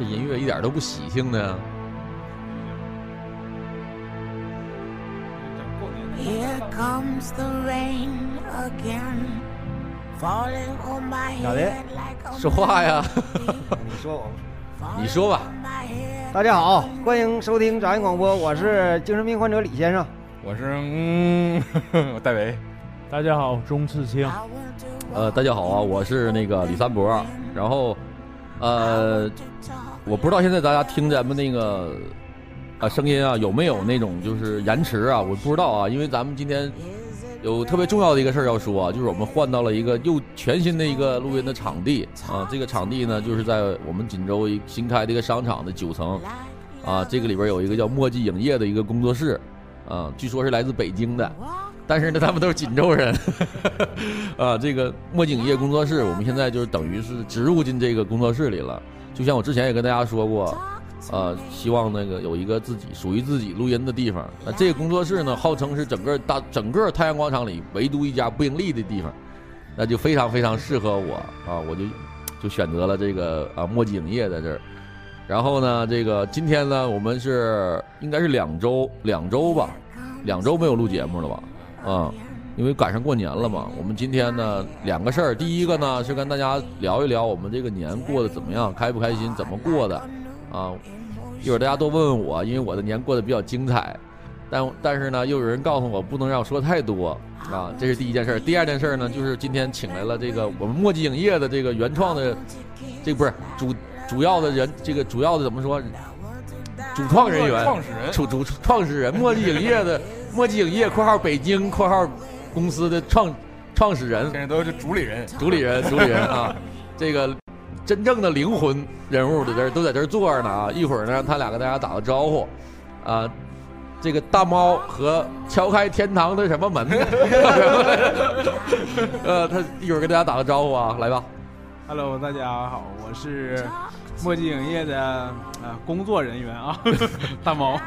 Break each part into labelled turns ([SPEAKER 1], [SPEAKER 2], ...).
[SPEAKER 1] 这音乐一点都不喜庆呢。
[SPEAKER 2] Here comes the rain again, falling on my
[SPEAKER 3] 咋的
[SPEAKER 2] head like a
[SPEAKER 1] 说话呀，
[SPEAKER 3] 你说我，
[SPEAKER 1] 你说吧。
[SPEAKER 3] 大家好，欢迎收听杂音广播，我是精神病患者李先生。
[SPEAKER 4] 我是嗯，戴维，
[SPEAKER 5] 大家好，钟次清。
[SPEAKER 1] 呃，大家好啊，我是那个李三博。然后，呃.我不知道现在大家听咱们那个啊声音啊有没有那种就是延迟啊？我不知道啊，因为咱们今天有特别重要的一个事儿要说啊，就是我们换到了一个又全新的一个录音的场地啊。这个场地呢，就是在我们锦州新开的一个商场的九层啊。这个里边有一个叫墨迹影业的一个工作室啊，据说是来自北京的。但是呢，他们都是锦州人，啊，这个墨镜影业工作室，我们现在就是等于是植入进这个工作室里了。就像我之前也跟大家说过，呃，希望那个有一个自己属于自己录音的地方。那这个工作室呢，号称是整个大整个太阳广场里唯独一家不盈利的地方，那就非常非常适合我啊，我就就选择了这个啊墨迹影业在这儿。然后呢，这个今天呢，我们是应该是两周两周吧，两周没有录节目了吧？啊、因为赶上过年了嘛。我们今天呢两个事儿，第一个呢是跟大家聊一聊我们这个年过得怎么样，开不开心，怎么过的啊。一会儿大家多问问我，因为我的年过得比较精彩，但但是呢，又有人告诉我不能让我说太多啊，这是第一件事儿。第二件事儿呢，就是今天请来了这个我们墨迹影业的这个原创的，这不是主主要的人，这个主要的怎么说？主创人员，
[SPEAKER 4] 创始人，
[SPEAKER 1] 主主创始人，墨迹影业的墨迹影业（括号北京括号公司的创创始人
[SPEAKER 4] 现在都是主理人，
[SPEAKER 1] 主理人，主理人啊，这个真正的灵魂人物在这儿都在这儿坐着呢啊！一会儿呢，让他俩跟大家打个招呼啊。这个大猫和敲开天堂的什么门？呃，他一会儿跟大家打个招呼啊，来吧。
[SPEAKER 5] Hello，大家好，我是墨迹影业的呃、工作人员啊，大毛。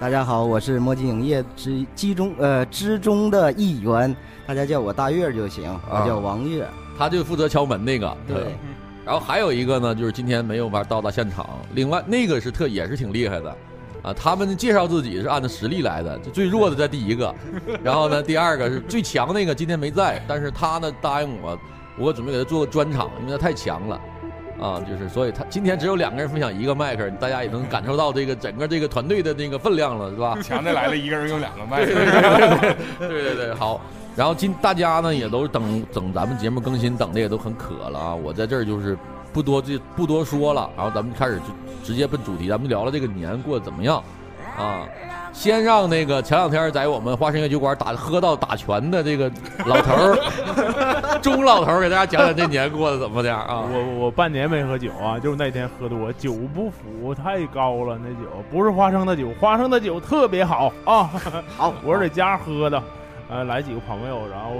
[SPEAKER 3] 大家好，我是墨镜影业之之中呃之中的一员，大家叫我大月就行，我叫王月。
[SPEAKER 1] 他就负责敲门那个。
[SPEAKER 3] 对，
[SPEAKER 1] 然后还有一个呢，就是今天没有法到达现场。另外那个是特也是挺厉害的，啊，他们介绍自己是按照实力来的，就最弱的在第一个，然后呢第二个是最强那个今天没在，但是他呢答应我，我准备给他做个专场，因为他太强了。啊，就是，所以他今天只有两个人分享一个麦克，大家也能感受到这个整个这个团队的那个分量了，是吧？
[SPEAKER 4] 强的来了，一个人用两个麦克，
[SPEAKER 1] 对对对，好。然后今大家呢也都等等咱们节目更新，等的也都很渴了啊！我在这儿就是不多这不多说了，然后咱们开始就直接奔主题，咱们聊聊这个年过得怎么样啊？先让那个前两天在我们花生乐酒馆打喝到打拳的这个老头儿，钟老头儿给大家讲讲这年过得怎么样啊？
[SPEAKER 5] 我我半年没喝酒啊，就是那天喝多，酒不服太高了，那酒不是花生的酒，花生的酒特别好啊。
[SPEAKER 3] 好，
[SPEAKER 5] 我是在家喝的，呃，来几个朋友，然后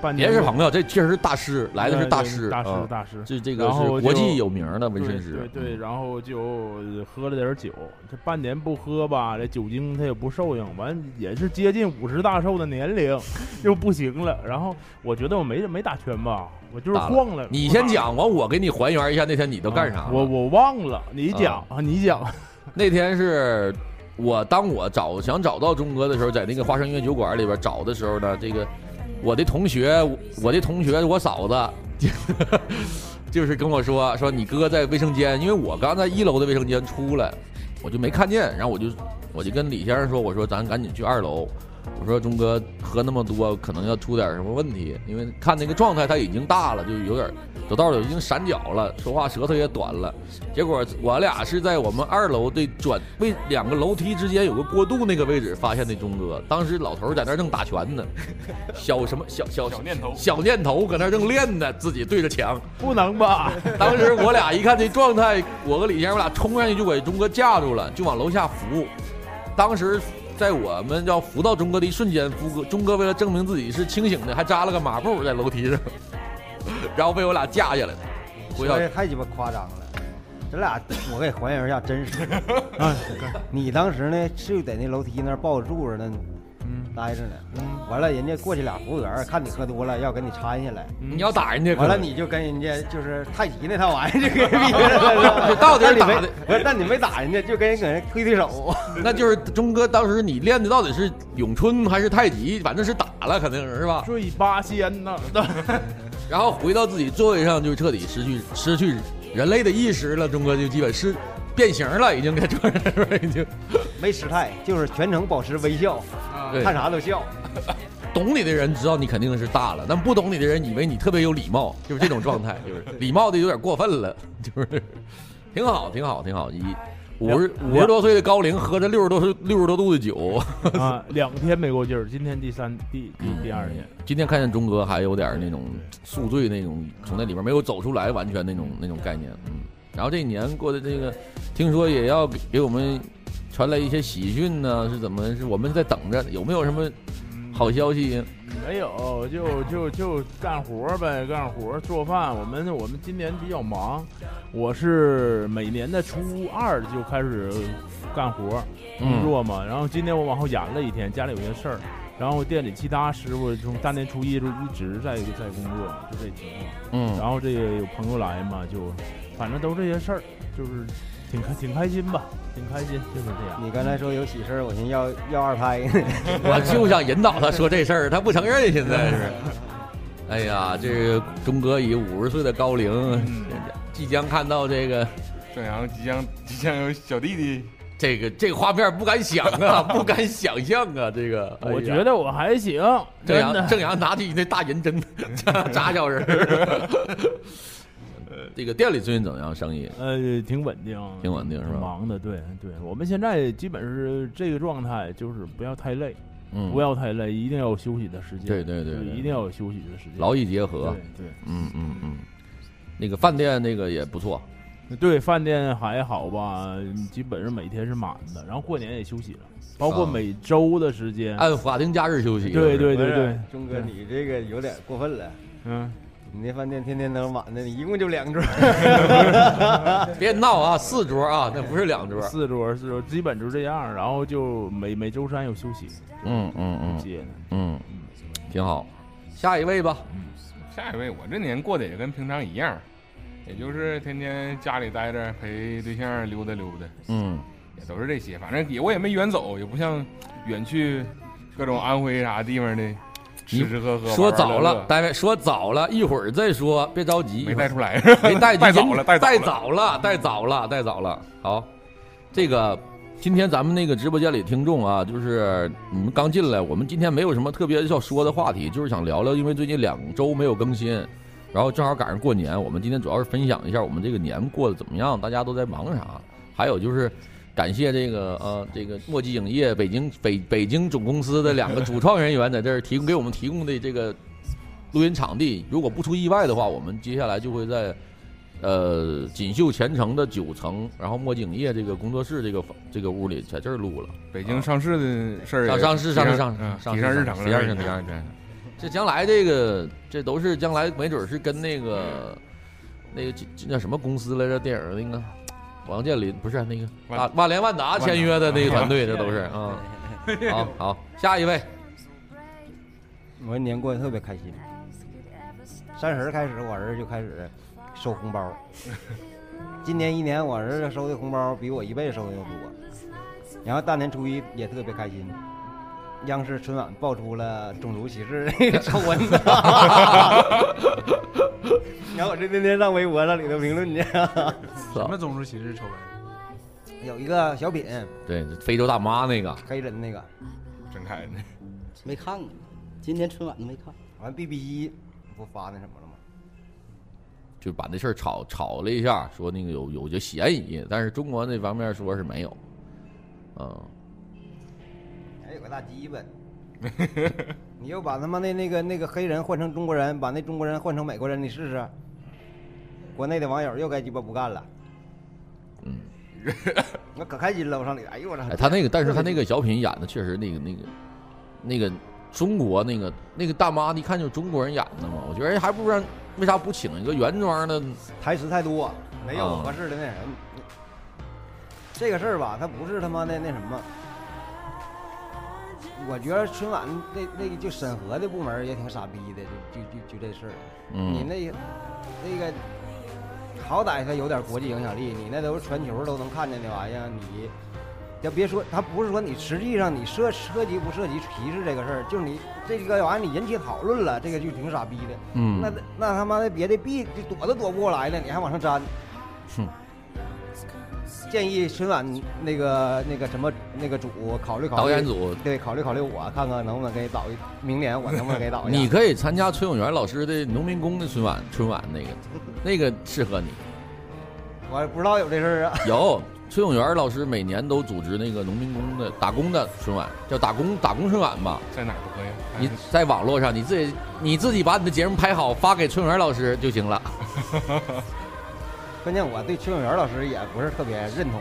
[SPEAKER 5] 半年
[SPEAKER 1] 别是朋友，这确实是大师，来的是大师，
[SPEAKER 5] 大师
[SPEAKER 1] 啊
[SPEAKER 5] 大师。
[SPEAKER 1] 这这个是国际有名的纹身师，
[SPEAKER 5] 对对对，然后就喝了点酒，这半年不喝吧，这酒精它也不受应，完也是接近五十大寿的年龄，又不行了。然后我觉得我没没打拳吧，我就是晃了。
[SPEAKER 1] 你先讲完，我给你还原一下那天你都干啥
[SPEAKER 5] 我我忘了，你讲啊，你讲。
[SPEAKER 1] 那天是我当我找想找到钟哥的时候，在那个花生音乐酒馆里边找的时候呢，这个我的同学，我的同学，我嫂子。就是跟我说说你哥在卫生间，因为我刚在一楼的卫生间出来，我就没看见，然后我就我就跟李先生说，我说咱赶紧去二楼，我说钟哥喝那么多，可能要出点什么问题，因为看那个状态他已经大了，就有点走道里已经闪脚了，说话舌头也短了。结果我俩是在我们二楼的转位两个楼梯之间有个过渡那个位置发现的钟哥，当时老头在那正打拳呢，小什么小小
[SPEAKER 4] 小念头
[SPEAKER 1] 小念头搁那正练呢，自己对着墙。
[SPEAKER 5] 不能吧？
[SPEAKER 1] 当时我俩一看这状态，我和李先生我俩冲上去就给钟哥架住了，就往楼下扶。当时在我们要扶到钟哥的一瞬间，福哥钟哥为了证明自己是清醒的，还扎了个马步在楼梯上，然后被我俩架下来了。回到
[SPEAKER 3] 这太鸡巴夸张了。咱俩，我给还原一下真实。
[SPEAKER 5] 啊，
[SPEAKER 3] 你当时呢是在那楼梯那抱着柱子呢，
[SPEAKER 5] 嗯，
[SPEAKER 3] 待着呢。
[SPEAKER 5] 嗯
[SPEAKER 3] 完了，人家过去俩服务员看你喝多了，要给你搀下来。
[SPEAKER 5] 嗯
[SPEAKER 1] 你要打人家，
[SPEAKER 3] 完了，你就跟人家就是太极那套玩意儿就给比 了
[SPEAKER 1] 这到底
[SPEAKER 3] 你没
[SPEAKER 1] 打的
[SPEAKER 3] 不是，但你没打人家，就跟人搁人推推手。
[SPEAKER 1] 那就是钟哥当时你练的到底是咏春还是太极，反正是打了，肯定是是吧？
[SPEAKER 5] 醉八仙呐，
[SPEAKER 1] 然后回到自己座位上，就彻底失去失去人类的意识了。钟哥就基本是变形了，已经在桌上？已经
[SPEAKER 3] 没失态，就是全程保持微笑，
[SPEAKER 1] 对
[SPEAKER 3] 看啥都笑。
[SPEAKER 1] 懂你的人知道你肯定是大了，但不懂你的人以为你特别有礼貌，就是这种状态，就是礼貌的有点过分了，就是挺好，挺好，挺好。一五十五十多岁的高龄喝着六十多岁六十多度的酒，
[SPEAKER 5] 啊，两天没过劲儿，今天第三第第第二天，
[SPEAKER 1] 今天看见钟哥还有点那种宿醉那种，从那里边没有走出来，完全那种那种概念。嗯，然后这一年过的这个，听说也要给给我们传来一些喜讯呢，是怎么？是我们在等着，有没有什么好消息？
[SPEAKER 5] 没有，就就就干活呗，干活做饭。我们我们今年比较忙，我是每年的初二就开始干活工作嘛，然后今年我往后延了一天，家里有些事儿，然后店里其他师傅从大年初一就一直在在工作，就这情况。
[SPEAKER 1] 嗯，
[SPEAKER 5] 然后这个有朋友来嘛，就反正都这些事儿，就是挺开挺开心吧，挺开心，就是这样。
[SPEAKER 3] 你刚才说有喜事儿，我寻思要 要二拍呢。
[SPEAKER 1] 我就想引导他说这事儿，他不承认，现在是。哎呀，这个钟哥以五十岁的高龄，
[SPEAKER 5] 嗯
[SPEAKER 1] 即将看到这个
[SPEAKER 4] 正阳即将即将有小弟弟，
[SPEAKER 1] 这个这个画面，不敢想啊，不敢想象啊，这个。
[SPEAKER 5] 我觉得我还行，
[SPEAKER 1] 正阳。正阳拿起那大银针扎扎小人儿。这个店里最近怎么样？生意？
[SPEAKER 5] 呃，挺稳定，
[SPEAKER 1] 挺稳定是吧
[SPEAKER 5] 忙的，对对。我们现在基本是这个状态，就是不要太累，
[SPEAKER 1] 嗯，
[SPEAKER 5] 不要太累，一定要有休息的时间。
[SPEAKER 1] 对对对对
[SPEAKER 5] 一定要有休息的时间。
[SPEAKER 1] 劳逸结合。
[SPEAKER 5] 对对
[SPEAKER 1] 嗯嗯嗯，那个饭店那个也不错。
[SPEAKER 5] 对对，饭店还好吧，基本上每天是满的，然后过年也休息了，包括
[SPEAKER 1] 啊
[SPEAKER 5] 每周的时间。
[SPEAKER 1] 按法定假日休息。
[SPEAKER 5] 对对对对，
[SPEAKER 3] 钟哥，你这个有点过分了。
[SPEAKER 5] 嗯，
[SPEAKER 3] 你那饭店天天都是满的，你一共就两桌。
[SPEAKER 1] 别闹啊，四桌啊，那不是两桌。
[SPEAKER 5] 四桌四桌，基本就这样，然后就每每周三有休息
[SPEAKER 1] 嗯嗯嗯
[SPEAKER 5] 接呢。
[SPEAKER 1] 嗯，挺好。下一位吧。
[SPEAKER 4] 下一位，我这年过得也跟平常一样，也就是天天家里待着，陪对象溜达溜达，
[SPEAKER 1] 嗯
[SPEAKER 4] 也都是这些。反正也我也没远走，也不像远去各种安徽啥地方的吃吃喝喝。
[SPEAKER 1] 说早了，
[SPEAKER 4] 乐
[SPEAKER 1] 大卫说早了，一会儿再说，别着急。
[SPEAKER 4] 没带出来，
[SPEAKER 1] 没带
[SPEAKER 4] 带早了，
[SPEAKER 1] 带
[SPEAKER 4] 带
[SPEAKER 1] 早了，带早了，带早了。好，这个今天咱们那个直播间里听众啊，就是你们刚进来，我们今天没有什么特别要说的话题，就是想聊聊，因为最近两周没有更新，然后正好赶上过年，我们今天主要是分享一下我们这个年过得怎么样，大家都在忙啥，还有就是。感谢这个呃，这个墨迹影业北京北北京总公司的两个主创人员在这儿提供给我们提供的这个录音场地。如果不出意外的话，我们接下来就会在呃锦绣前程的九层，然后墨迹影业这个工作室这个房这个屋里，在这儿录了。
[SPEAKER 4] 北京上市的事儿也
[SPEAKER 1] 上上市上市上
[SPEAKER 4] 市
[SPEAKER 1] 上
[SPEAKER 4] 市上日程了，
[SPEAKER 1] 提上日程提上日程。这将来这个这都是将来没准是跟那个那个叫什么公司来着？电影那个王健林不是那个
[SPEAKER 4] 万
[SPEAKER 1] 万万联万达签约的那个团队，这都是啊。好好，下一位，
[SPEAKER 3] 我这年过得特别开心。三十开始，我儿子就开始收红包。今年一年，我儿子收的红包比我一辈子收的要多。然后大年初一也特别开心，央视春晚爆出了种族歧视那个 丑闻。然后我这天天上微博上里头评论去，
[SPEAKER 6] 什么种族歧视丑闻？
[SPEAKER 3] 有一个小品，
[SPEAKER 1] 对非洲大妈那个，
[SPEAKER 3] 黑人那个，
[SPEAKER 4] 真开的。
[SPEAKER 7] 没看过，今年春晚都没看。
[SPEAKER 3] 完 B B 一不发那什么了吗？
[SPEAKER 1] 就把那事儿炒炒了一下，说那个有有这嫌疑，但是中国那方面说是没有。嗯，
[SPEAKER 3] 个大鸡巴。你又把他妈的那个那个黑人换成中国人，把那中国人换成美国人，你试试。国内的网友又该鸡巴不干了。
[SPEAKER 1] 嗯，
[SPEAKER 3] 我可开心了，我上里，哎呦我操！
[SPEAKER 1] 哎，他那个，但是他那个小品演的确实那个那个那个中国那个那个大妈，一看就是中国人演的嘛。我觉得还不如让为啥不请一个原装的？
[SPEAKER 3] 台词太多，没有
[SPEAKER 1] 啊
[SPEAKER 3] 合适的那什么。这个事儿吧，他不是他妈的那什么，我觉得春晚那那个就审核的部门也挺傻逼的，就就就就这事儿。你
[SPEAKER 1] 嗯，
[SPEAKER 3] 那那个好歹他有点国际影响力，你那都是全球都能看见的玩意儿，你要别说，他不是说你实际上你涉涉及不涉及歧视这个事儿，就是你这个玩意儿你引起讨论了，这个就挺傻逼的。
[SPEAKER 1] 嗯
[SPEAKER 3] 那那他妈的别的避就躲都躲不过来了，你还往上粘。
[SPEAKER 1] 哼
[SPEAKER 3] 建议春晚那个那个什么那个组考虑考虑
[SPEAKER 1] 导演组
[SPEAKER 3] 对考虑考虑我，看看能不能给导一明年我能不能给导一下。
[SPEAKER 1] 你可以参加崔永元老师的农民工的春晚，春晚那个，那个适合你。
[SPEAKER 3] 我不知道有这事儿啊。
[SPEAKER 1] 有崔永元老师每年都组织那个农民工的打工的春晚，叫打工打工春晚吧。
[SPEAKER 4] 在哪儿播呀？
[SPEAKER 1] 你在网络上你自己你自己把你的节目拍好发给崔永元老师就行了。
[SPEAKER 3] 关键我对崔永元老师也不是特别认同，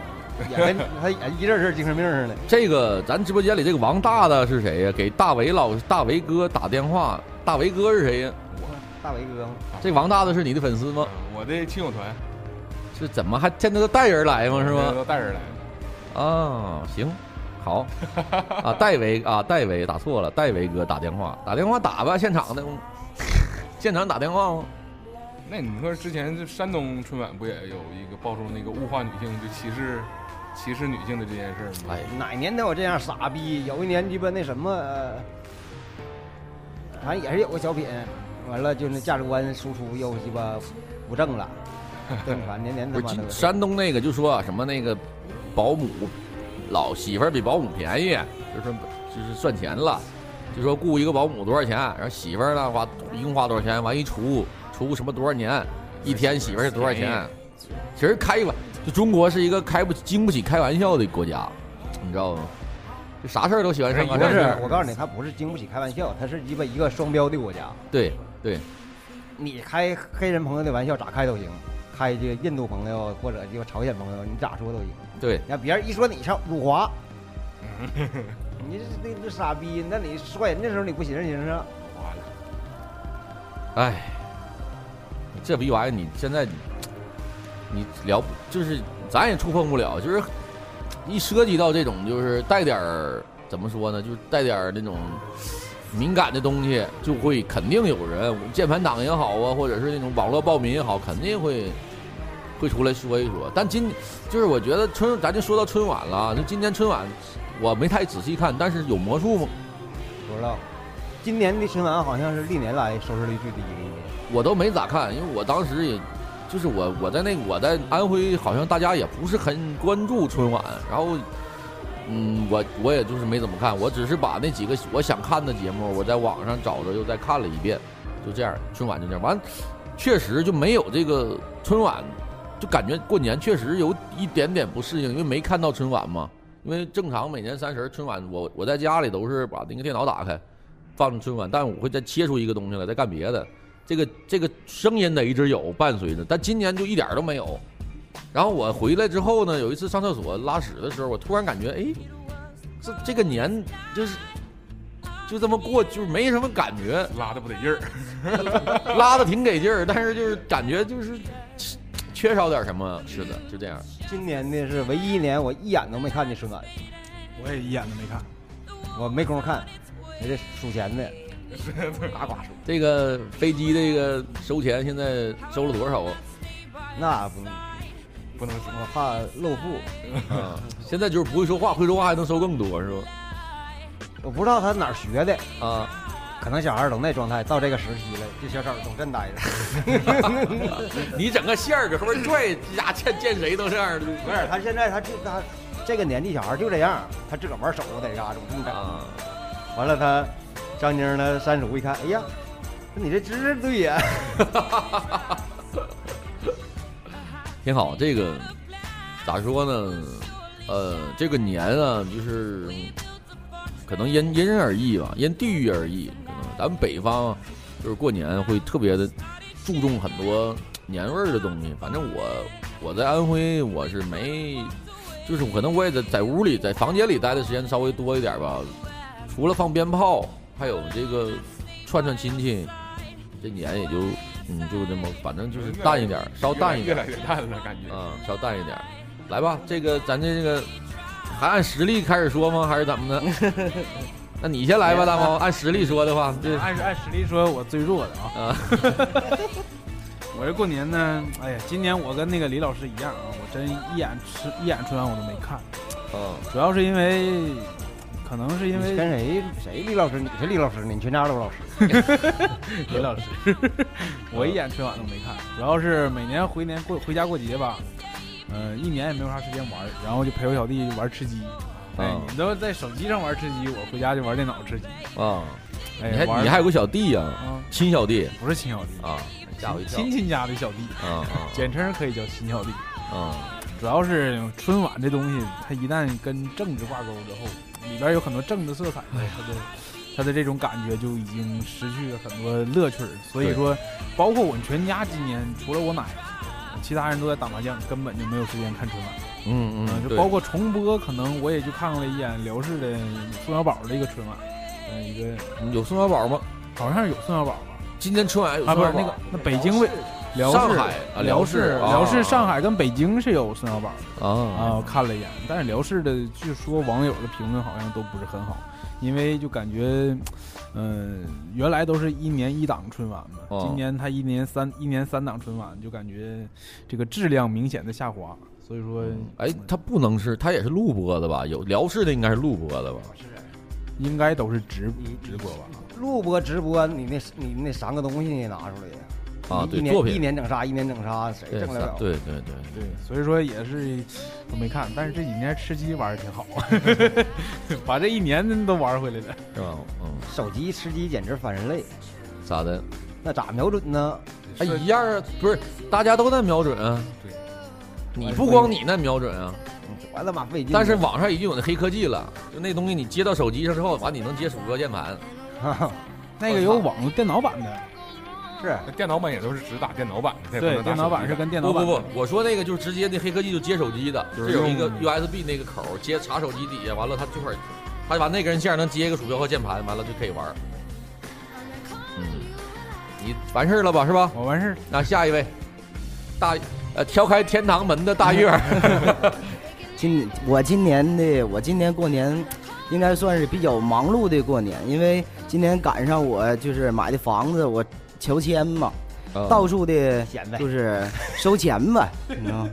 [SPEAKER 3] 也跟 他也一阵阵精神病似的。
[SPEAKER 1] 这个咱直播间里这个王大大是谁呀？给大为老大为哥打电话，大为哥是谁呀？
[SPEAKER 3] 我大伟哥，
[SPEAKER 1] 这王大大是你的粉丝吗？
[SPEAKER 4] 我的亲友团
[SPEAKER 1] 是怎么还现在都带人来吗？是吗？
[SPEAKER 4] 都带人来。
[SPEAKER 1] 啊，行，好啊，戴维啊，戴维打错了，戴维哥打电话，打电话打吧，现场的，现场打电话吗？
[SPEAKER 4] 那你说之前这山东春晚不也有一个爆出那个物化女性，就歧视歧视女性的这件事吗？
[SPEAKER 1] 哎，
[SPEAKER 3] 哪年都有这样傻逼？有一年鸡巴那什么，呃反正也是有个小品，完了就那价值观输出又鸡巴不正了，对，反正年年他
[SPEAKER 1] 不是
[SPEAKER 3] 妈的。
[SPEAKER 1] 山东那个就说什么那个保姆老媳妇儿比保姆便宜，就说就是算钱了，就说雇一个保姆多少钱，然后媳妇儿呢花一共花多少钱，完一除除什么多少年，一天媳妇儿是多少钱？其实开玩，就中国是一个开不经不起开玩笑的国家，你知道吗？就啥事儿都喜欢上纲上线，。
[SPEAKER 3] 我告诉你，他不是经不起开玩笑，他是鸡巴一个双标的国家。
[SPEAKER 1] 对对，
[SPEAKER 3] 你开黑人朋友的玩笑咋开都行，开这个印度朋友或者这个朝鲜朋友，你咋说都行。
[SPEAKER 1] 对，
[SPEAKER 3] 那别人一说你上辱华，你这这这傻逼，那你说人的时候你不寻思寻思？
[SPEAKER 4] 完了，
[SPEAKER 1] 哎，这逼玩意，你现在你你聊就是咱也触碰不了，就是一涉及到这种就是带点儿怎么说呢，就是带点儿那种敏感的东西，就会肯定有人键盘党也好啊，或者是那种网络暴民也好，肯定会会出来说一说。但今就是我觉得春，咱就说到春晚了，就今年春晚我没太仔细看，但是有魔术吗？
[SPEAKER 3] 不知道。今年的春晚好像是历年来收视率最低的一年。
[SPEAKER 1] 我都没咋看，因为我当时也，就是我我在那我在安徽，好像大家也不是很关注春晚，然后，嗯，我我也就是没怎么看，我只是把那几个我想看的节目，我在网上找着又再看了一遍，就这样，春晚就这样，完，确实就没有这个春晚，就感觉过年确实有一点点不适应，因为没看到春晚嘛，因为正常每年三十春晚，我我在家里都是把那个电脑打开，放春晚，但我会再切出一个东西来，再干别的。这个这个声音得一直有伴随着，但今年就一点都没有。然后我回来之后呢，有一次上厕所拉屎的时候，我突然感觉，哎，这这个年就是就这么过，就是没什么感觉，
[SPEAKER 4] 拉的不得劲儿。
[SPEAKER 1] 拉的挺给劲儿，但是就是感觉就是缺缺少点什么似的，就这样。
[SPEAKER 3] 今年呢是唯一一年我一眼都没看见春晚，
[SPEAKER 6] 我也一眼都没看。
[SPEAKER 3] 我没工夫看，也得数钱的，呱呱数。
[SPEAKER 1] 这个飞机这个收钱现在收了多少啊？
[SPEAKER 3] 那不，
[SPEAKER 4] 不能说
[SPEAKER 3] 我怕露富。
[SPEAKER 1] 啊，现在就是不会说话，会说话还能收更多是吧？
[SPEAKER 3] 我不知道他哪儿学的，
[SPEAKER 1] 啊，
[SPEAKER 3] 可能小孩儿都那状态，到这个时期了，这小手总这呆着。
[SPEAKER 1] 你整个线儿搁后边拽，这家，见见谁都这样的。
[SPEAKER 3] 不是，他现在他就他这个年纪小孩儿就这样，他自个儿玩手在家总这么整。
[SPEAKER 1] 啊，
[SPEAKER 3] 完了他张晶呢三叔一看，哎呀，你这姿势对呀。
[SPEAKER 1] 挺好。这个咋说呢？呃，这个年啊，就是可能因因人而异吧，因地域而异。可能咱们北方就是过年会特别的注重很多年味儿的东西。反正我我在安徽，我是没，就是可能我也在在屋里在房间里待的时间稍微多一点吧。除了放鞭炮，还有这个串串亲戚，这年也就嗯就这么，反正就是淡一点儿，稍淡一点儿
[SPEAKER 4] 越来。越淡了，感觉。
[SPEAKER 1] 啊，稍淡一点儿。来吧，这个咱这个还按实力开始说吗？还是怎么的？那你先来吧，大猫。按实力说的话，这
[SPEAKER 6] 按按实力说，我最弱的啊。
[SPEAKER 1] 啊，
[SPEAKER 6] 我这过年呢，哎呀，今年我跟那个李老师一样啊，我真一眼吃一眼春晚我都没看，
[SPEAKER 1] 嗯，
[SPEAKER 6] 主要是因为，可能是因为
[SPEAKER 3] 跟谁谁李老师？你是李老师，你全家都是老师。
[SPEAKER 6] 李老师，我一眼春晚都没看，主要是每年回年过回家过节吧，呃，一年也没有啥时间玩，然后就陪我小弟玩吃鸡。哎
[SPEAKER 1] 啊，
[SPEAKER 6] 你都在手机上玩吃鸡，我回家就玩电脑吃鸡。
[SPEAKER 1] 啊，
[SPEAKER 6] 哎，
[SPEAKER 1] 你还你还有个小弟呀，
[SPEAKER 6] 啊，
[SPEAKER 1] 亲小弟
[SPEAKER 6] 不是亲小弟，
[SPEAKER 1] 啊，吓我一跳
[SPEAKER 6] 亲亲家的小弟，
[SPEAKER 1] 啊啊
[SPEAKER 6] 简称可以叫亲小弟。
[SPEAKER 1] 啊
[SPEAKER 6] 主要是春晚这东西，它一旦跟政治挂钩之后，里边有很多政治色彩，它的它的这种感觉就已经失去了很多乐趣儿。所以说，包括我们全家今年除了我奶，其他人都在打麻将，根本就没有时间看春晚。
[SPEAKER 1] 嗯嗯，对
[SPEAKER 6] 就包括重播，可能我也就看了一眼辽视的宋小宝的一个春晚，嗯，一个
[SPEAKER 1] 有宋小宝吗？
[SPEAKER 6] 好像是有宋小宝吧？
[SPEAKER 1] 今年春晚有
[SPEAKER 6] 啊，不是那个，那北京卫辽视
[SPEAKER 1] 上海啊
[SPEAKER 6] 辽
[SPEAKER 1] 视
[SPEAKER 6] 辽视上海跟北京是有孙小宝的。啊，
[SPEAKER 1] 啊
[SPEAKER 6] 我看了一眼，但是辽视的据说网友的评论好像都不是很好，因为就感觉，嗯、原来都是一年一档春晚嘛，
[SPEAKER 1] 哦
[SPEAKER 6] 今年他一年三一年三档春晚，就感觉这个质量明显的下滑，所以说，
[SPEAKER 1] 哎，他不能是，他也是录播的吧？有辽视的应该是录播的吧？
[SPEAKER 6] 应该都是直直播吧？
[SPEAKER 3] 录播直播，你那你那三个东西你拿出来呀？
[SPEAKER 1] 啊，
[SPEAKER 3] 你一
[SPEAKER 1] 对，作品，
[SPEAKER 3] 年一年整啥，一年整啥，谁
[SPEAKER 1] 对
[SPEAKER 3] 挣得了？
[SPEAKER 1] 对对对，
[SPEAKER 6] 对，所以说也是都没看，但是这几年吃鸡玩的挺好，把这一年都玩回来了。
[SPEAKER 1] 是吧？嗯，
[SPEAKER 3] 手机吃鸡简直反人类，
[SPEAKER 1] 咋的？
[SPEAKER 3] 那咋瞄准呢？
[SPEAKER 1] 哎，一样啊，不是，大家都在瞄准啊。
[SPEAKER 6] 对，
[SPEAKER 1] 你不光你那瞄准啊，
[SPEAKER 3] 完了妈费劲。
[SPEAKER 1] 但是网上已经有那黑科技了，就那东西你接到手机上之后，完你能接鼠标键盘。
[SPEAKER 6] 那个有网电脑版的，
[SPEAKER 3] 是
[SPEAKER 4] 那电脑版也都是只打电脑版的，它也不
[SPEAKER 6] 对，
[SPEAKER 4] 能打
[SPEAKER 6] 电脑版是跟电脑版
[SPEAKER 1] 不不不，我说那个就是直接那黑科技就接手机的，
[SPEAKER 6] 就是
[SPEAKER 1] 是有一个 USB 那个口儿接插手机底下，完了它这块儿，它把那根线能接一个鼠标和键盘，完了就可以玩儿。嗯，你完事儿了吧？是吧？
[SPEAKER 6] 我完事儿。
[SPEAKER 1] 那下一位，大呃挑开天堂门的大月儿，
[SPEAKER 7] 今我今年的我今年过年应该算是比较忙碌的过年，因为今年赶上我就是买的房子，我乔迁嘛，到处的
[SPEAKER 3] 显摆。
[SPEAKER 7] 就是收钱吧，你知道吗？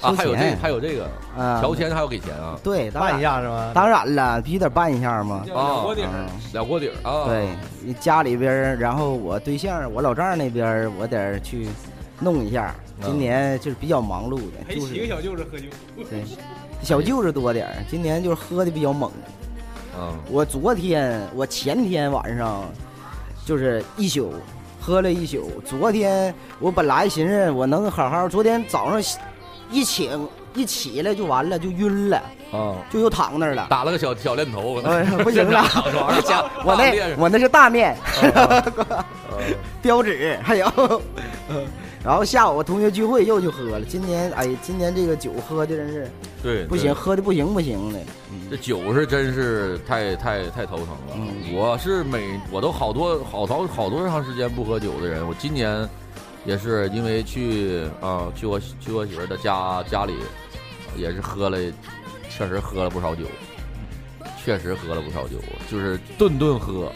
[SPEAKER 1] 啊，
[SPEAKER 7] 收
[SPEAKER 1] 还有这
[SPEAKER 7] 钱。
[SPEAKER 1] 还有这个
[SPEAKER 7] 啊，
[SPEAKER 1] 调钱还要给钱啊？
[SPEAKER 7] 对，当
[SPEAKER 3] 办
[SPEAKER 7] 然
[SPEAKER 3] 一下是吗？
[SPEAKER 7] 当然了，必须得办一下嘛。
[SPEAKER 1] 啊，
[SPEAKER 6] 锅底
[SPEAKER 7] 嗯，
[SPEAKER 1] 了锅底儿啊，
[SPEAKER 7] 对，你家里边儿，然后我对象，我老丈人那边儿，我得去弄一下。今年就是比较忙碌的，就是
[SPEAKER 6] 小舅子喝酒，
[SPEAKER 7] 对，小舅子多点儿，今年就是喝的比较猛。
[SPEAKER 1] 嗯。
[SPEAKER 7] 我昨天，我前天晚上就是一宿，喝了一宿。昨天我本来寻思我能好好，昨天早上一醒一起来就完了，就晕了，
[SPEAKER 1] 啊，
[SPEAKER 7] 就又躺那儿了。
[SPEAKER 1] 打了个小小练头，可能。
[SPEAKER 7] 哎，不行了，
[SPEAKER 1] 躺床上
[SPEAKER 7] 我那我那是大面
[SPEAKER 1] 呃
[SPEAKER 7] 标志，还有，然后下午我同学聚会又去喝了。今年哎，今年这个酒喝的真是
[SPEAKER 1] 对，
[SPEAKER 7] 不行，喝的不行不行的。
[SPEAKER 1] 这酒是真是太太太头疼了。
[SPEAKER 7] 嗯
[SPEAKER 1] 我是每我都好多好长好多长时间不喝酒的人，我今年也是因为去啊、去我去我媳妇儿的家家里，也是喝了，确实喝了不少酒，确实喝了不少酒，就是顿顿喝，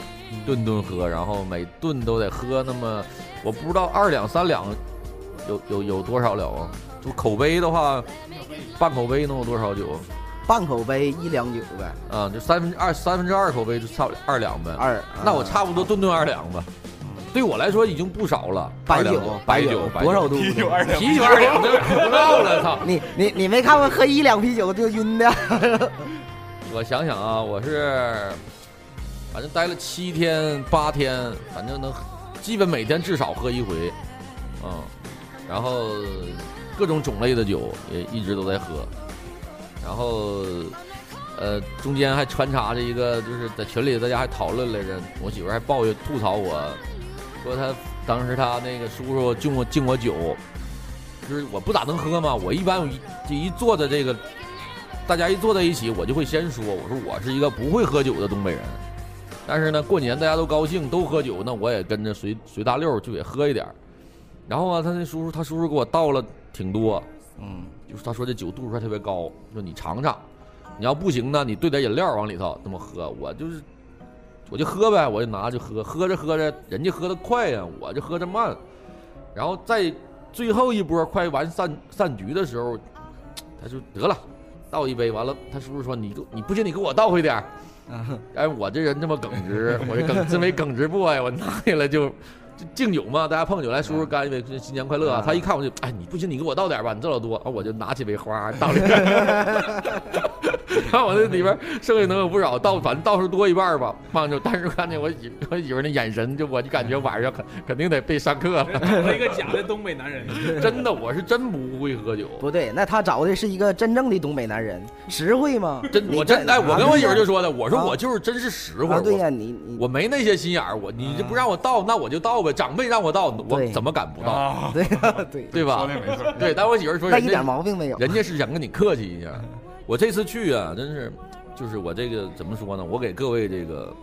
[SPEAKER 1] 顿顿喝，然后每顿都得喝那么，我不知道二两三两有有有多少了啊？就口碑的话，半口碑能有多少酒？
[SPEAKER 7] 半口杯一两酒呗，
[SPEAKER 1] 啊，就三分之二三分之二口杯就差不二两呗。
[SPEAKER 7] 二。
[SPEAKER 1] 那我
[SPEAKER 7] 啊
[SPEAKER 1] 差不多顿顿二两吧。对我来说已经不少了。
[SPEAKER 7] 白酒
[SPEAKER 1] 白
[SPEAKER 7] 酒多少度？
[SPEAKER 1] 啤酒二两，啤酒二两都不到了，操！
[SPEAKER 7] 你你你没看过喝一两啤酒就晕的？
[SPEAKER 1] 我想想啊，我是反正待了七天八天，反正能基本每天至少喝一回，嗯，然后各种种类的酒也一直都在喝，然后呃中间还穿插着一个，就是在群里大家还讨论来着，我媳妇还抱怨吐槽我，说她当时她那个叔叔敬我敬我酒，就是我不咋能喝嘛，我一般我一一坐在这个大家一坐在一起，我就会先说，我说我是一个不会喝酒的东北人，但是呢，过年大家都高兴，都喝酒，那我也跟着随随大溜儿就也喝一点儿。然后啊，他那叔叔，他叔叔给我倒了挺多，
[SPEAKER 7] 嗯，
[SPEAKER 1] 就是他说这酒度数还特别高，说你尝尝，你要不行呢，你兑点饮料往里头这么喝。我就是我就喝呗，我就拿就喝，喝着喝着，人家喝的快呀，我就喝着慢，然后在最后一波快完散散局的时候，他就得了，倒一杯，完了他叔叔说你给你不行你给我倒回点儿，哎我这人这么耿直，我这耿真没耿直 boy，我拿下来就。就敬酒嘛，大家碰酒来，叔叔干一杯，新年快乐啊！他一看我就，哎，你不行，你给我倒点吧，你这老多，啊，我就拿起杯花倒里边，然后我那里边剩下能有不少，倒反正倒出多一半吧，放就，但是看见我媳我媳妇那眼神，就我就感觉晚上肯肯定得被上课了，
[SPEAKER 8] 找一个假的东北男人。
[SPEAKER 1] 真的，我是真不会喝酒，
[SPEAKER 7] 不对，那他找的是一个真正的东北男人，实惠吗？
[SPEAKER 1] 真我真哎，我跟我媳妇就说的，我说
[SPEAKER 7] 啊
[SPEAKER 1] 我就是真是实惠，
[SPEAKER 7] 啊，对
[SPEAKER 1] 我
[SPEAKER 7] 呀，你你
[SPEAKER 1] 我没那些心眼儿，我你就不让我倒，那我就倒呗，长辈让我倒，我怎么敢不倒，
[SPEAKER 4] 啊，
[SPEAKER 7] 对对，
[SPEAKER 1] 对吧
[SPEAKER 4] 说？的没错。
[SPEAKER 1] 对，但我媳妇说人家
[SPEAKER 7] 那一点毛病没有。
[SPEAKER 1] 人家是想跟你客气一下。我这次去啊，真是，就是我这个怎么说呢？我给各位这个，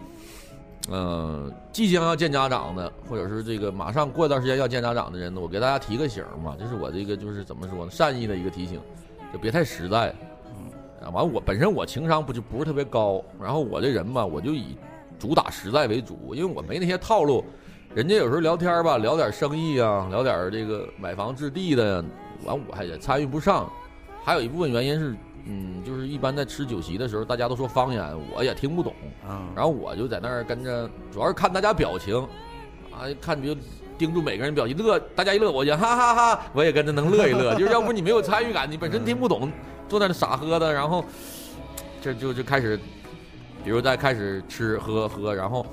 [SPEAKER 1] 呃，即将要见家长的，或者是这个马上过一段时间要见家长的人呢，我给大家提个醒嘛，这是我这个就是怎么说呢？善意的一个提醒，就别太实在。啊，完我本身我情商不就不是特别高，然后我这人吧，我就以主打实在为主，因为我没那些套路。人家有时候聊天吧，聊点生意啊，聊点这个买房置地的，完我还也参与不上。还有一部分原因是，嗯，就是一般在吃酒席的时候，大家都说方言，我也听不懂。
[SPEAKER 7] 嗯，
[SPEAKER 1] 然后我就在那儿跟着，主要是看大家表情，啊，看就盯住每个人表情，乐，大家一乐，我就哈哈哈我也跟着能乐一乐。就是要不你没有参与感，你本身听不懂，坐那儿傻喝的，然后这就就开始，比如在开始吃喝喝，然后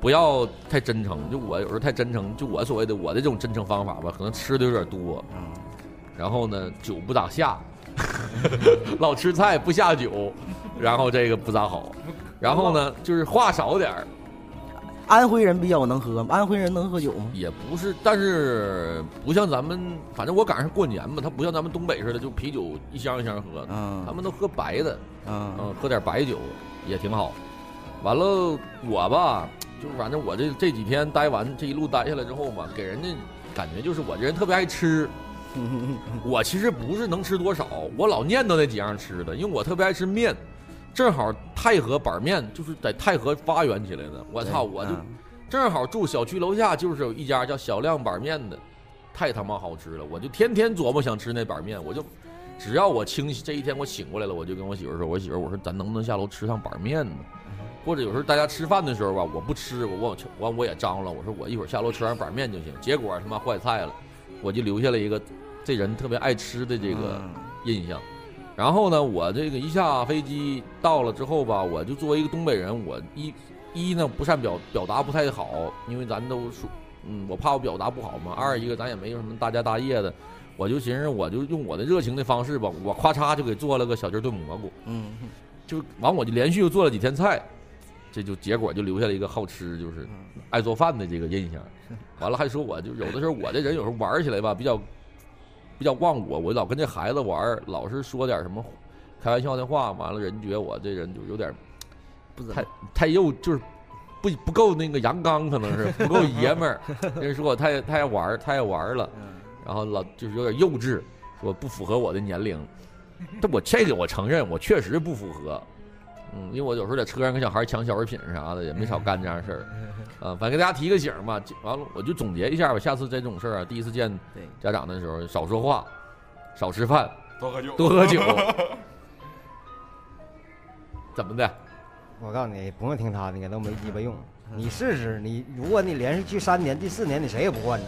[SPEAKER 1] 不要太真诚。就我有时候太真诚，就我所谓的我的这种真诚方法吧，可能吃的有点多，然后呢酒不咋下，老吃菜不下酒，然后这个不咋好。然后呢，就是话少点儿，
[SPEAKER 7] 安徽人比较能喝？安徽人能喝酒吗？
[SPEAKER 1] 也不是，但是不像咱们，反正我赶上过年嘛，他不像咱们东北似的，就啤酒一箱一箱喝，
[SPEAKER 7] 嗯
[SPEAKER 1] 他们都喝白的，
[SPEAKER 7] 嗯
[SPEAKER 1] 嗯，喝点白酒也挺好。完了，我吧，就是反正我这这几天待完这一路待下来之后嘛，给人家感觉就是我这人特别爱吃。我其实不是能吃多少，我老念叨那几样吃的，因为我特别爱吃面。正好太和板面就是在太和发源起来的，我操，我就
[SPEAKER 7] 嗯
[SPEAKER 1] 正好住小区楼下就是有一家叫小亮板面的，太他妈好吃了，我就天天琢磨想吃那板面，我就只要我清醒这一天我醒过来了，我就跟我媳妇说，我媳妇我说咱能不能下楼吃趟板面呢？或者有时候大家吃饭的时候吧，我不吃，我我我我也张罗，我说我一会儿下楼吃碗板面就行。结果他妈坏菜了，我就留下了一个这人特别爱吃的这个印象。然后呢，我这个一下飞机到了之后吧，我就作为一个东北人，我一一呢不善表表达不太好，因为咱都说，嗯，我怕我表达不好嘛。二一个咱也没有什么大家大业的，我就寻思我就用我的热情的方式吧，我咔嚓就给做了个小鸡儿炖蘑菇，
[SPEAKER 7] 嗯，
[SPEAKER 1] 就完我就连续又做了几天菜，这就结果就留下了一个好吃就是爱做饭的这个印象。完了还说我就有的时候我这人有时候玩起来吧比较比较忘我，我老跟这孩子玩，老是说点什么开玩笑的话，完了人觉得我这人就有点
[SPEAKER 7] 不
[SPEAKER 1] 太太幼，就是不不够那个阳刚，可能是不够爷们儿。人说我太太爱玩儿，太爱玩儿了，然后老就是有点幼稚，说不符合我的年龄。但我这个我承认，我确实不符合。嗯，因为我有时候在车上跟小孩抢小食品啥的，也没少干这样的事儿。啊，反正给大家提个醒儿嘛。完了，我就总结一下吧。下次这种事儿啊，第一次见
[SPEAKER 7] 对
[SPEAKER 1] 家长的时候，少说话，少吃饭，
[SPEAKER 4] 多喝酒，
[SPEAKER 1] 多喝酒。怎么的？
[SPEAKER 3] 我告诉你，不用听他的，那都没鸡巴用。你试试，你如果你连续去三年，第四年你谁也不惯着。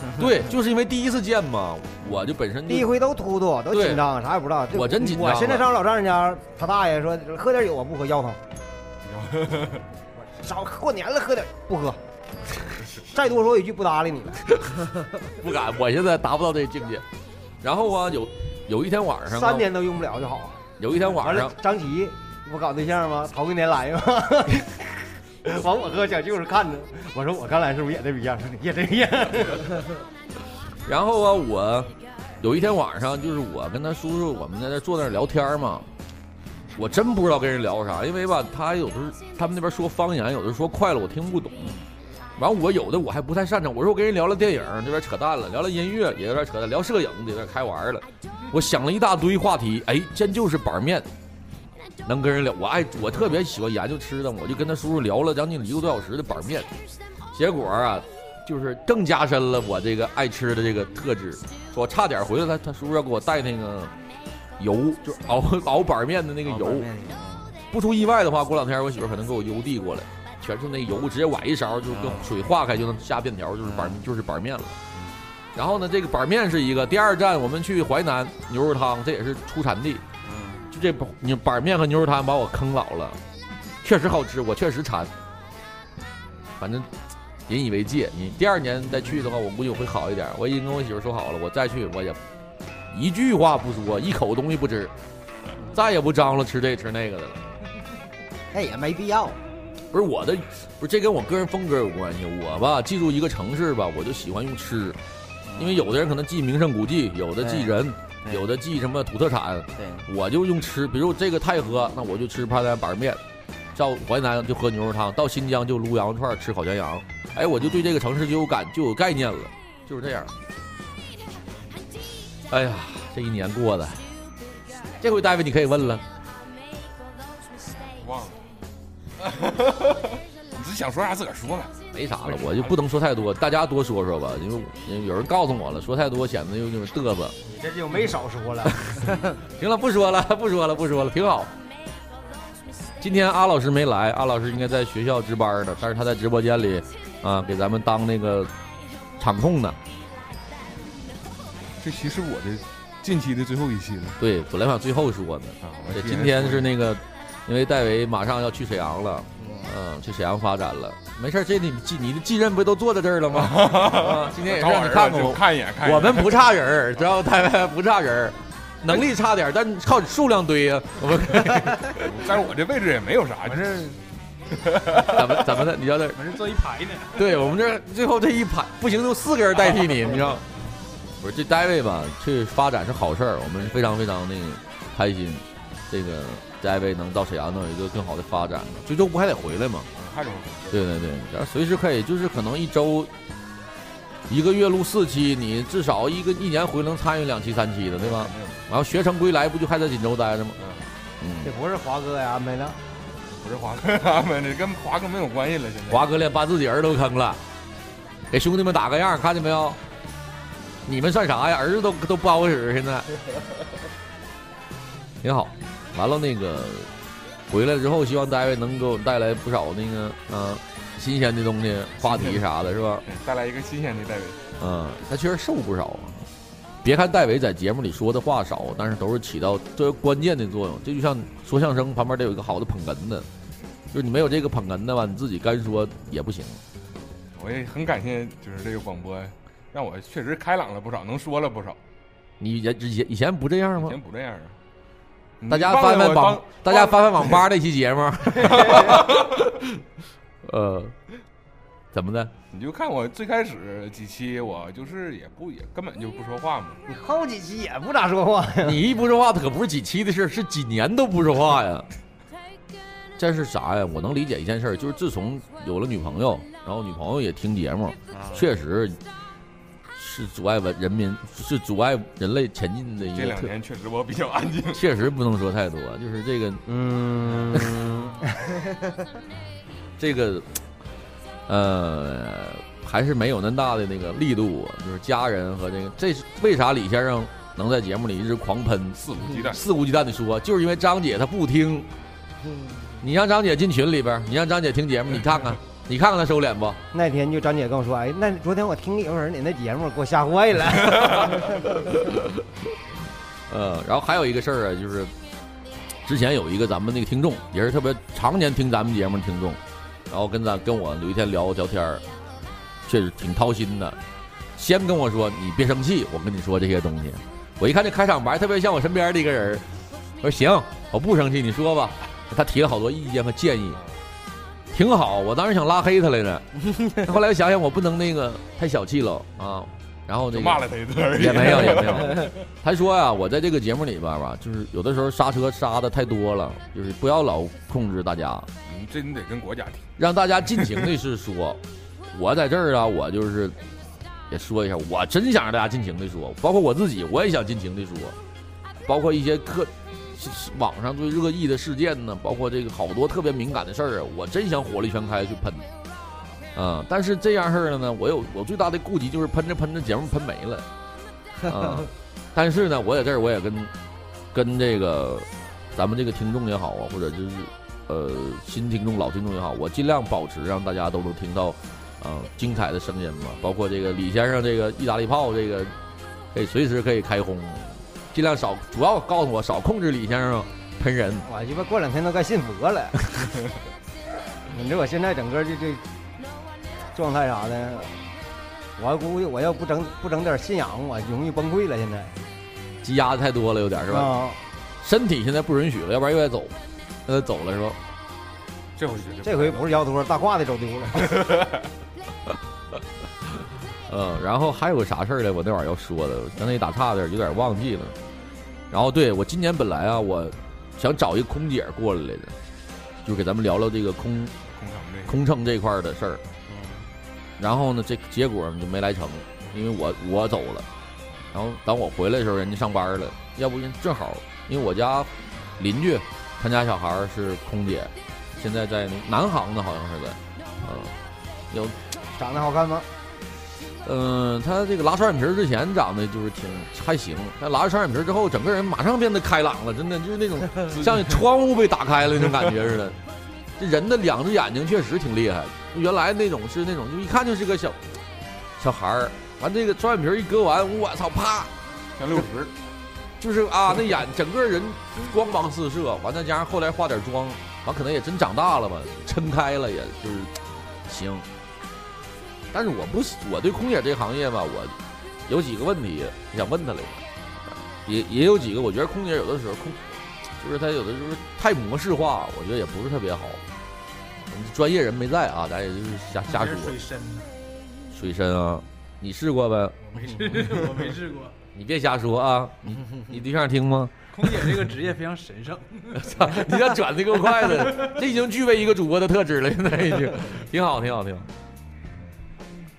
[SPEAKER 1] 对，就是因为第一次见嘛，我就本身就
[SPEAKER 3] 第一回都突突，都紧张，啥也不知道。
[SPEAKER 1] 我真紧张
[SPEAKER 3] 我现在上老丈人家，他大爷说喝点酒，我不喝，腰疼。少过年了喝点，不喝。再多说一句不搭理你了。
[SPEAKER 1] 不敢，我现在达不到这境界。然后啊，有有一天晚上啊，
[SPEAKER 3] 三年都用不了就好。
[SPEAKER 1] 有一天晚上，，
[SPEAKER 3] 张琪不搞对象吗？头一年来吗？完我和小舅子看着，我说我刚来是不是也这逼样？也这逼样。
[SPEAKER 1] 然后啊，我有一天晚上，就是我跟他叔叔，我们在那坐那聊天嘛。我真不知道跟人聊啥，因为吧，他有的时候他们那边说方言，有的说快了，我听不懂。完，我有的我还不太擅长。我说我跟人聊了电影，这边扯淡了；聊了音乐也有点扯淡，聊摄影有点开玩了。我想了一大堆话题，哎，真就是板面。能跟人聊。我爱我特别喜欢研究吃的，我就跟他叔叔聊了将近一个多小时的板面，结果啊，就是更加深了我这个爱吃的这个特质。说差点回来，他他叔叔要给我带那个油，就是熬熬板面的那个油。不出意外的话，过两天我媳妇可能给我邮递过来，全是那油，直接崴一勺，就跟水化开就能下面条，就是板就是板面了。然后呢，这个板面是一个。第二站我们去淮南牛肉汤，这也是出产地。这板你板面和牛肉汤把我坑老了，确实好吃，我确实馋。反正引以为戒，你第二年再去的话，我估计我会好一点。我已经跟我媳妇说好了，我再去我也一句话不说，一口东西不吃，再也不张罗吃这吃那个的了。
[SPEAKER 7] 那也没必要。
[SPEAKER 1] 不是我的，不是这跟我个人风格有关系。我吧，记住一个城市吧，我就喜欢用吃，因为有的人可能记名胜古迹，有的记人，
[SPEAKER 7] 对
[SPEAKER 1] 有的记什么土特产，
[SPEAKER 7] 对，
[SPEAKER 1] 我就用吃。比如这个太和，那我就吃盘板面；到淮南就喝牛肉汤，到新疆就撸羊肉串，吃烤全羊。哎，我就对这个城市就有感就有概念了，就是这样。哎呀，这一年过的，这回大卫你可以问了。
[SPEAKER 4] 忘了。你是想说啥自个儿说呗。
[SPEAKER 1] 没啥了，我就不能说太多，大家多说说吧，因为有人告诉我了，说太多显得有点嘚瑟。
[SPEAKER 3] 你这就没少说了。
[SPEAKER 1] 行了，不说了，不说了，不说了，挺好。今天阿老师没来，阿老师应该在学校值班呢，但是他在直播间里啊，给咱们当那个场控呢。
[SPEAKER 4] 这其实我的近期的最后一期了
[SPEAKER 1] 对，本来想最后说呢，
[SPEAKER 4] 啊！
[SPEAKER 1] 对，今天是那个，因为戴维马上要去沈阳了，嗯，去沈阳发展了。没事儿，这你继你的继任不都坐在这儿了吗？啊，今天也是让你看看我，
[SPEAKER 4] 看一眼，看一眼。
[SPEAKER 1] 我们不差人儿，知道戴维 不差人儿，能力差点，但靠数量堆呀。我们
[SPEAKER 4] 在 我这位置也没有啥，
[SPEAKER 6] 我这
[SPEAKER 1] 怎么怎么的？你知道这？
[SPEAKER 6] 我这坐一排呢。
[SPEAKER 1] 对我们这最后这一排不行，就四个人代替你，你知道？不是这单位吧，去发展是好事儿，我们非常非常那个开心。这个单位能到沈阳能有一个更好的发展，最终不还得回来吗？对对对，然后随时可以，就是可能一周一个月录四期，你至少一个一年回能参与两期三期的，对吧？然后学成归来，不就还在锦州待着吗？
[SPEAKER 3] 这
[SPEAKER 1] 嗯，
[SPEAKER 3] 不是华哥呀安排的，
[SPEAKER 4] 不是华哥安排的跟华哥没有关系了。现在
[SPEAKER 1] 华哥连把自己儿都坑了，给兄弟们打个样，看见没有？你们算啥呀？儿子都都不好使，现在 挺好。完了那个回来之后，希望大卫能给我们带来不少那个啊、新鲜的东西、话题啥的，是吧？
[SPEAKER 4] 对带来一个新鲜的戴维。
[SPEAKER 1] 嗯，他确实瘦不少啊。别看戴维在节目里说的话少，但是都是起到最关键的作用。这就像说相声旁边得有一个好的捧哏的，就是你没有这个捧哏的吧，你自己干说也不行。
[SPEAKER 4] 我也很感谢，就是这个广播，让我确实开朗了不少，能说了不少。
[SPEAKER 1] 你以前以前以前不这样吗以？
[SPEAKER 4] 前不这样啊。
[SPEAKER 1] 大家翻翻网，大家翻翻网吧那期节目。呃，怎么的？
[SPEAKER 4] 你就看我最开始几期，我就是也不也根本就不说话嘛。
[SPEAKER 3] 你后几期也不咋说话呀。
[SPEAKER 1] 你一不说话，可不是几期的事儿，是几年都不说话呀。这是啥呀？我能理解一件事儿，就是自从有了女朋友，然后女朋友也听节目，确实是阻碍文人民，是阻碍人类前进的一
[SPEAKER 4] 这
[SPEAKER 1] 个这。
[SPEAKER 4] 两年确实我比较安静。
[SPEAKER 1] 确实不能说太多，就是这个
[SPEAKER 3] 嗯
[SPEAKER 1] 这个，呃，还是没有那大的那个力度，就是家人和这个，这是为啥李先生能在节目里一直狂喷，
[SPEAKER 4] 肆无忌惮
[SPEAKER 1] 肆无忌惮的说，就是因为张姐她不听。你让张姐进群里边，你让张姐听节目，你看看，你看看他收敛不？
[SPEAKER 3] 那天就张姐跟我说，哎，那昨天我听一会儿你那节目，给我吓坏了。
[SPEAKER 1] 呃，然后还有一个事儿啊，就是之前有一个咱们那个听众，也是特别常年听咱们节目的听众，然后跟咱跟我有一天聊聊天儿，确实挺掏心的。先跟我说你别生气，我跟你说这些东西。我一看这开场白，特别像我身边的一个人儿，我说行，我不生气，你说吧。他提了好多意见和建议，挺好。我当时想拉黑他来着，后来想想我不能那个太小气了啊。然后这个
[SPEAKER 4] 骂了他一顿。
[SPEAKER 1] 也没有也没有。他说呀、我在这个节目里边吧，就是有的时候刹车刹的太多了，就是不要老控制大家，
[SPEAKER 4] 你这你得跟国家提。
[SPEAKER 1] 让大家尽情的是说，我在这儿啊，我就是也说一下，我真想让大家尽情的说，包括我自己，我也想尽情的说，包括一些特网上最热议的事件呢，包括这个好多特别敏感的事儿啊，我真想火力全开去喷。啊、但是这样事儿呢，我有我最大的顾忌就是喷着喷着节目喷没了。啊、但是呢，我在这儿我也跟跟这个咱们这个听众也好啊，或者就是呃新听众、老听众也好，我尽量保持让大家都能听到啊、精彩的声音嘛，包括这个李先生这个意大利炮这个可以随时可以开轰，尽量少，主要告诉我少控制李先生喷人。
[SPEAKER 3] 我鸡巴过两天都该信佛了。你这我现在整个这这状态啥的，我估计我要不整不整点信仰，我容易崩溃了。现在
[SPEAKER 1] 积压的太多了，有点是吧？
[SPEAKER 3] 啊，
[SPEAKER 1] 身体现在不允许了，要不然又得走，又得走了是吧？
[SPEAKER 4] 这回
[SPEAKER 3] 这回不是腰托，大褂子走丢了。
[SPEAKER 1] 嗯，然后还有个啥事儿呢？我那会儿要说的，刚才一打岔的有点忘记了。然后对我今年本来啊，我想找一个空姐过来来的，就给咱们聊聊这个空
[SPEAKER 4] 空乘这
[SPEAKER 1] 空乘这块儿的事儿。然后呢，这结果就没来成，因为我我走了。然后等我回来的时候，人家上班了，要不人正好，因为我家邻居他家小孩儿是空姐，现在在南航的，好像是在，嗯，有
[SPEAKER 3] 长得好看吗？
[SPEAKER 1] 嗯，他这个拉双眼皮儿之前长得就是挺还行，但拉了双眼皮儿之后，整个人马上变得开朗了，真的就是那种 像窗户被打开了那种感觉似的。这人的两只眼睛确实挺厉害，原来那种是那种就一看就是个小小孩儿，完这个双眼皮儿一割完，我操，啪，
[SPEAKER 4] 像六十，
[SPEAKER 1] 就是啊，那眼整个人光芒四射，完再加上后来化点妆，完可能也真长大了吧，撑开了，也就是行。但是我不喜，我对空姐这个行业吧，我有几个问题想问他来着，也也有几个，我觉得空姐有的时候空，就是她有的时候太模式化，我觉得也不是特别好。我们专业人没在啊，咱也就是瞎瞎说。
[SPEAKER 8] 水深呢，
[SPEAKER 1] 水深啊，你试过呗？
[SPEAKER 8] 没试，我没试过。
[SPEAKER 1] 你别瞎说啊！你你对象听吗？
[SPEAKER 8] 空姐这个职业非常神圣，
[SPEAKER 1] 操，你这转的够快的，这已经具备一个主播的特质了，现在已经挺好，挺好，挺好。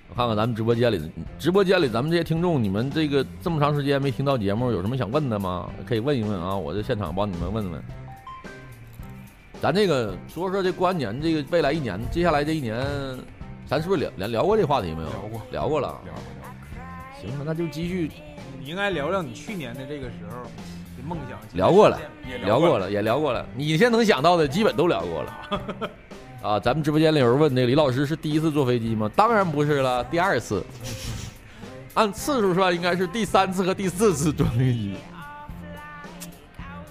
[SPEAKER 1] 我看看咱们直播间里，直播间里咱们这些听众，你们这个这么长时间没听到节目，有什么想问的吗？可以问一问啊，我在现场帮你们问问。咱这个说说这过完年，这个未来一年，接下来这一年，咱是不是聊聊聊过这话题没有？
[SPEAKER 4] 聊过
[SPEAKER 1] 聊过了。
[SPEAKER 4] 聊过
[SPEAKER 1] 行吧，那就继续
[SPEAKER 8] 你应该聊聊你去年的这个时候的梦想。
[SPEAKER 1] 聊过了
[SPEAKER 4] 也
[SPEAKER 1] 聊过了，也聊过了。你现在能想到的，基本都聊过了。啊，咱们直播间里有人问，那李老师是第一次坐飞机吗？当然不是了，第二次。按次数算，应该是第三次和第四次坐飞机。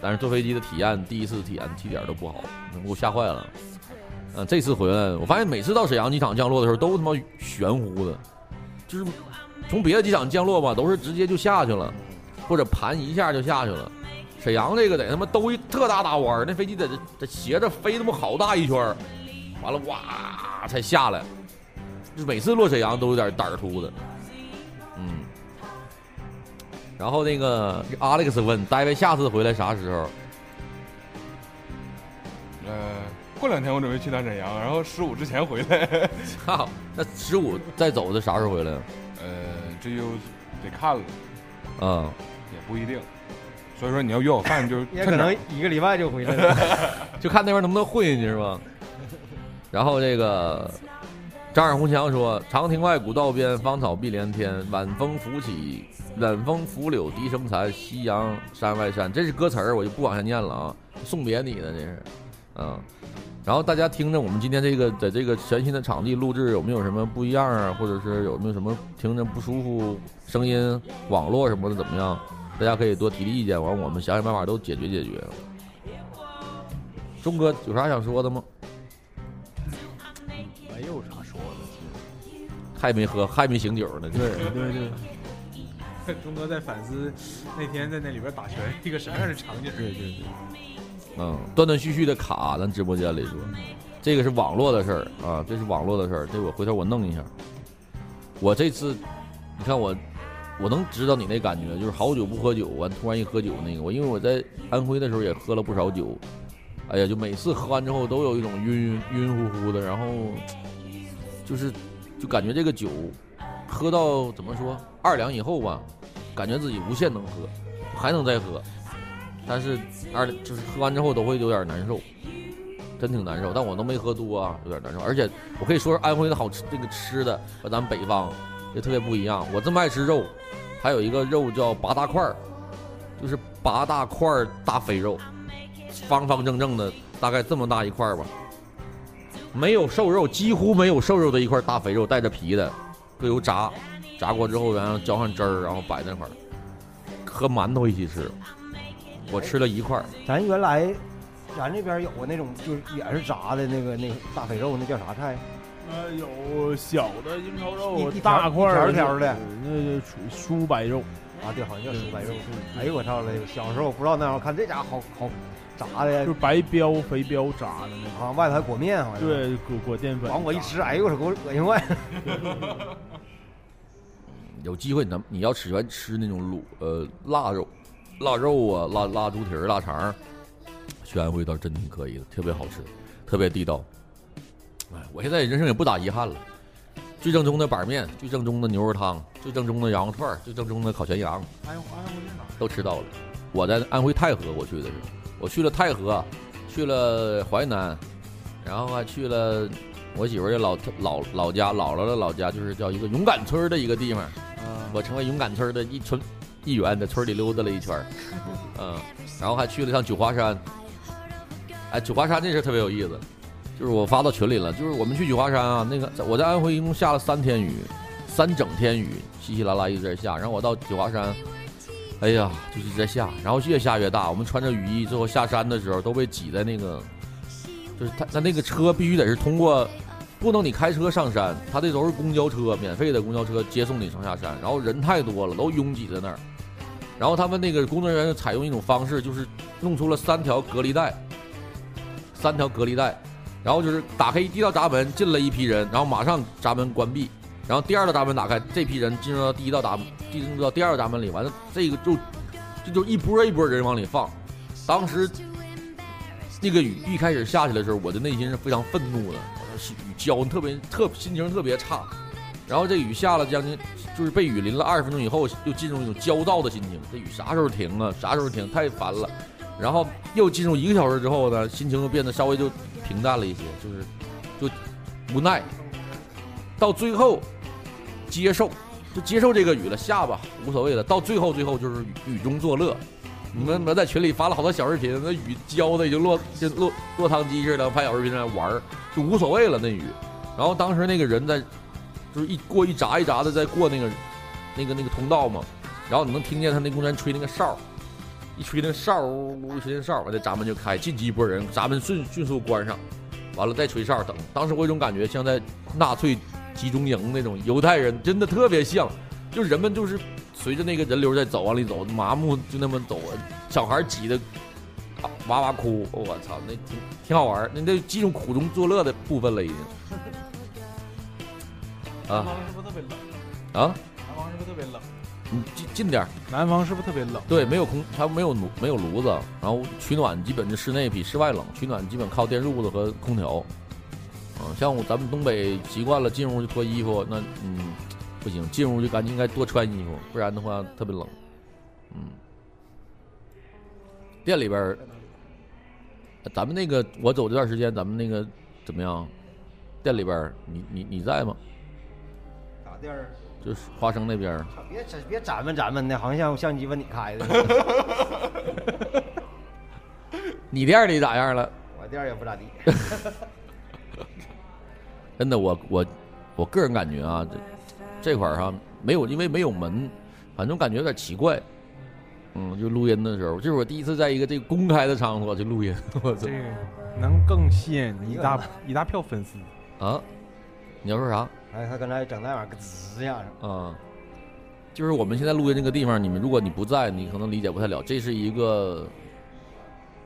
[SPEAKER 1] 但是坐飞机的体验，第一次体验一点都不好，给我吓坏了。嗯、这次回来，我发现每次到沈阳机场降落的时候都他妈玄乎的，就是从别的机场降落吧，都是直接就下去了，或者盘一下就下去了。沈阳这个得他妈兜一特大大弯，那飞机得得斜着飞他妈好大一圈，完了哇才下来，就每次落沈阳都有点胆儿突的，嗯。然后那个 Alex 问大卫下次回来啥时候？
[SPEAKER 4] 呃，过两天我准备去趟沈阳，然后十五之前回来。
[SPEAKER 1] 操，那十五再走的啥时候回来？
[SPEAKER 4] 呃，这就得看了，
[SPEAKER 1] 嗯，
[SPEAKER 4] 也不一定。所以说你要约我饭，就
[SPEAKER 3] 也可能一个礼拜就回来了。
[SPEAKER 1] 就看那边能不能混进去是吧？然后这个张耳红强说：“长亭外，古道边，芳草碧连天，晚风拂起，晚风拂柳笛声残，夕阳山外山。”这是歌词儿，我就不往下念了啊，送别你的这是，嗯。然后大家听着，我们今天这个在这个全新的场地录制有没有什么不一样啊？或者是有没有什么听着不舒服，声音、网络什么的怎么样？大家可以多提提意见，完我们想想办法都解决解决。钟哥有啥想说的吗？还没喝，还没醒酒呢。
[SPEAKER 6] 对对对，钟哥在反思那天在那里边打拳一个什么样的场景。对对对，
[SPEAKER 1] 嗯，断断续续的卡，咱直播间里说，这个是网络的事儿啊，这是网络的事儿，这我回头我弄一下。我这次，你看我，我能知道你那感觉，就是好久不喝酒，完突然一喝酒那个，我因为我在安徽的时候也喝了不少酒，哎呀，就每次喝完之后都有一种晕晕乎乎的，然后就是就感觉这个酒喝到怎么说二两以后吧，感觉自己无限能喝，还能再喝，但是二就是喝完之后都会有点难受，真挺难受。但我都没喝多啊，有点难受。而且我可以说是安徽的好吃这个吃的和咱们北方也特别不一样。我这么爱吃肉，还有一个肉叫八大块儿，就是八大块儿大肥肉，方方正正的，大概这么大一块儿吧。没有瘦肉，几乎没有瘦肉的一块大肥肉，带着皮的，搁油炸，炸过之后，然后浇上汁儿，然后摆那块儿，和馒头一起吃。我吃了一块儿，
[SPEAKER 3] 咱原来咱这边有个那种就是也是炸的那个那个大肥肉，那叫啥菜？
[SPEAKER 5] 呃，有小的樱桃肉大块儿
[SPEAKER 3] 条条的
[SPEAKER 5] 那就属酥白肉。
[SPEAKER 3] 啊，对，好像叫酥白肉。哎呦我操嘞！小时候不知道那玩意儿，看这家伙好好炸的
[SPEAKER 5] 就是白膘肥膘炸的那种。
[SPEAKER 3] 啊，外头还裹面好像。，
[SPEAKER 5] 对，裹裹淀粉。
[SPEAKER 3] 完我一吃，哎呦我操，给我恶心坏了。
[SPEAKER 1] 有机会能你要喜欢吃那种卤呃腊肉，腊肉啊，腊腊猪蹄儿、腊肠儿，去安徽倒真挺可以的，特别好吃，特别地道。哎，我现在人生也不咋遗憾了。最正宗的板面，最正宗的牛肉汤，最正宗的羊肉串儿，最正宗的烤全羊，
[SPEAKER 8] 安安徽是哪？
[SPEAKER 1] 都吃到了。我在安徽太和，我去的是，我去了太和，去了淮南，然后还去了我媳妇儿的老老老家，姥姥的老家，就是叫一个勇敢村儿的一个地方。
[SPEAKER 8] 啊，
[SPEAKER 1] 我成为勇敢村儿的一村一员，在村里溜达了一圈儿，嗯，然后还去了趟九华山。哎，九华山这事特别有意思，就是我发到群里了，就是我们去九华山啊，那个我在安徽一共下了三天雨，三整天雨，稀稀拉拉一直在下，然后我到九华山，哎呀，就一直在下，然后越下越大，我们穿着雨衣最后下山的时候都被挤在那个，就是他他那个车必须得是通过。不能你开车上山，他这都是公交车，免费的公交车接送你上下山，然后人太多了，都拥挤在那儿。然后他们那个工作人员采用一种方式，就是弄出了三条隔离带，三条隔离带，然后就是打开第一道闸门进了一批人，然后马上闸门关闭，然后第二道闸门打开，这批人进入到第一道闸，进入到第二道闸门里，完了这个就这就一波一波人往里放。当时那个雨一开始下起来的时候，我的内心是非常愤怒的，雨浇特别特心情特别差。然后这雨下了将近，就是被雨淋了二十分钟以后，又进入一种焦躁的心情。这雨啥时候停啊？啥时候停？太烦了。然后又进入一个小时之后呢，心情又变得稍微就平淡了一些，就是就无奈。到最后接受，就接受这个雨了，下吧，无所谓了。到最后最后就是雨雨中作乐。你们我在群里发了好多小视频，那雨浇的已经落就落落汤鸡似的，拍小视频在那玩儿，就无所谓了那雨。然后当时那个人在，就是一过一闸一闸的在过那个那个那个通道嘛，然后你能听见他那工人吹那个哨，一吹那哨，呜呜吹那哨，完这闸门就开，进去一波人，闸门迅迅速关上，完了再吹哨等。当时我有种感觉像在纳粹集中营那种犹太人，真的特别像，就人们就是随着那个人流在走，往里走，麻木就那么走，小孩挤的啊哇哇哭，我操，那挺挺好玩儿，那那进入苦中作乐的部分了已经。啊
[SPEAKER 8] 南方是不是特别冷？
[SPEAKER 1] 啊，
[SPEAKER 8] 南方是不是特别冷？
[SPEAKER 1] 你近近点儿。
[SPEAKER 8] 南方是不是特别冷？
[SPEAKER 1] 对，没有空，它没有炉，没有炉子，然后取暖基本就室内比室外冷，取暖基本靠电褥子和空调。嗯，像我咱们东北习惯了进屋就脱衣服，那嗯不行，进屋就赶紧应该多穿衣服，不然的话特别冷。嗯，店里边儿，咱们那个我走这段时间，咱们那个怎么样？店里边儿，你你你在吗？
[SPEAKER 3] 咋地儿？
[SPEAKER 1] 就是花生那边儿。
[SPEAKER 3] 别别咱们咱们的，好像相机问你开的。
[SPEAKER 1] 你店里咋样了？
[SPEAKER 3] 我店儿也不咋地。
[SPEAKER 1] 真的，我我我个人感觉啊，这这块儿哈没有，因为没有门，反正感觉有点奇怪。嗯，就录音的时候，这是我第一次在一个这个公开的场所去录音，我操
[SPEAKER 8] 这个能更吸引一大 一大票粉丝。
[SPEAKER 1] 啊！你要说啥？
[SPEAKER 3] 哎，他刚才整那玩意儿，咯吱一下子。
[SPEAKER 1] 啊，就是我们现在录音这个地方，你们如果你不在，你可能理解不太了。这是一个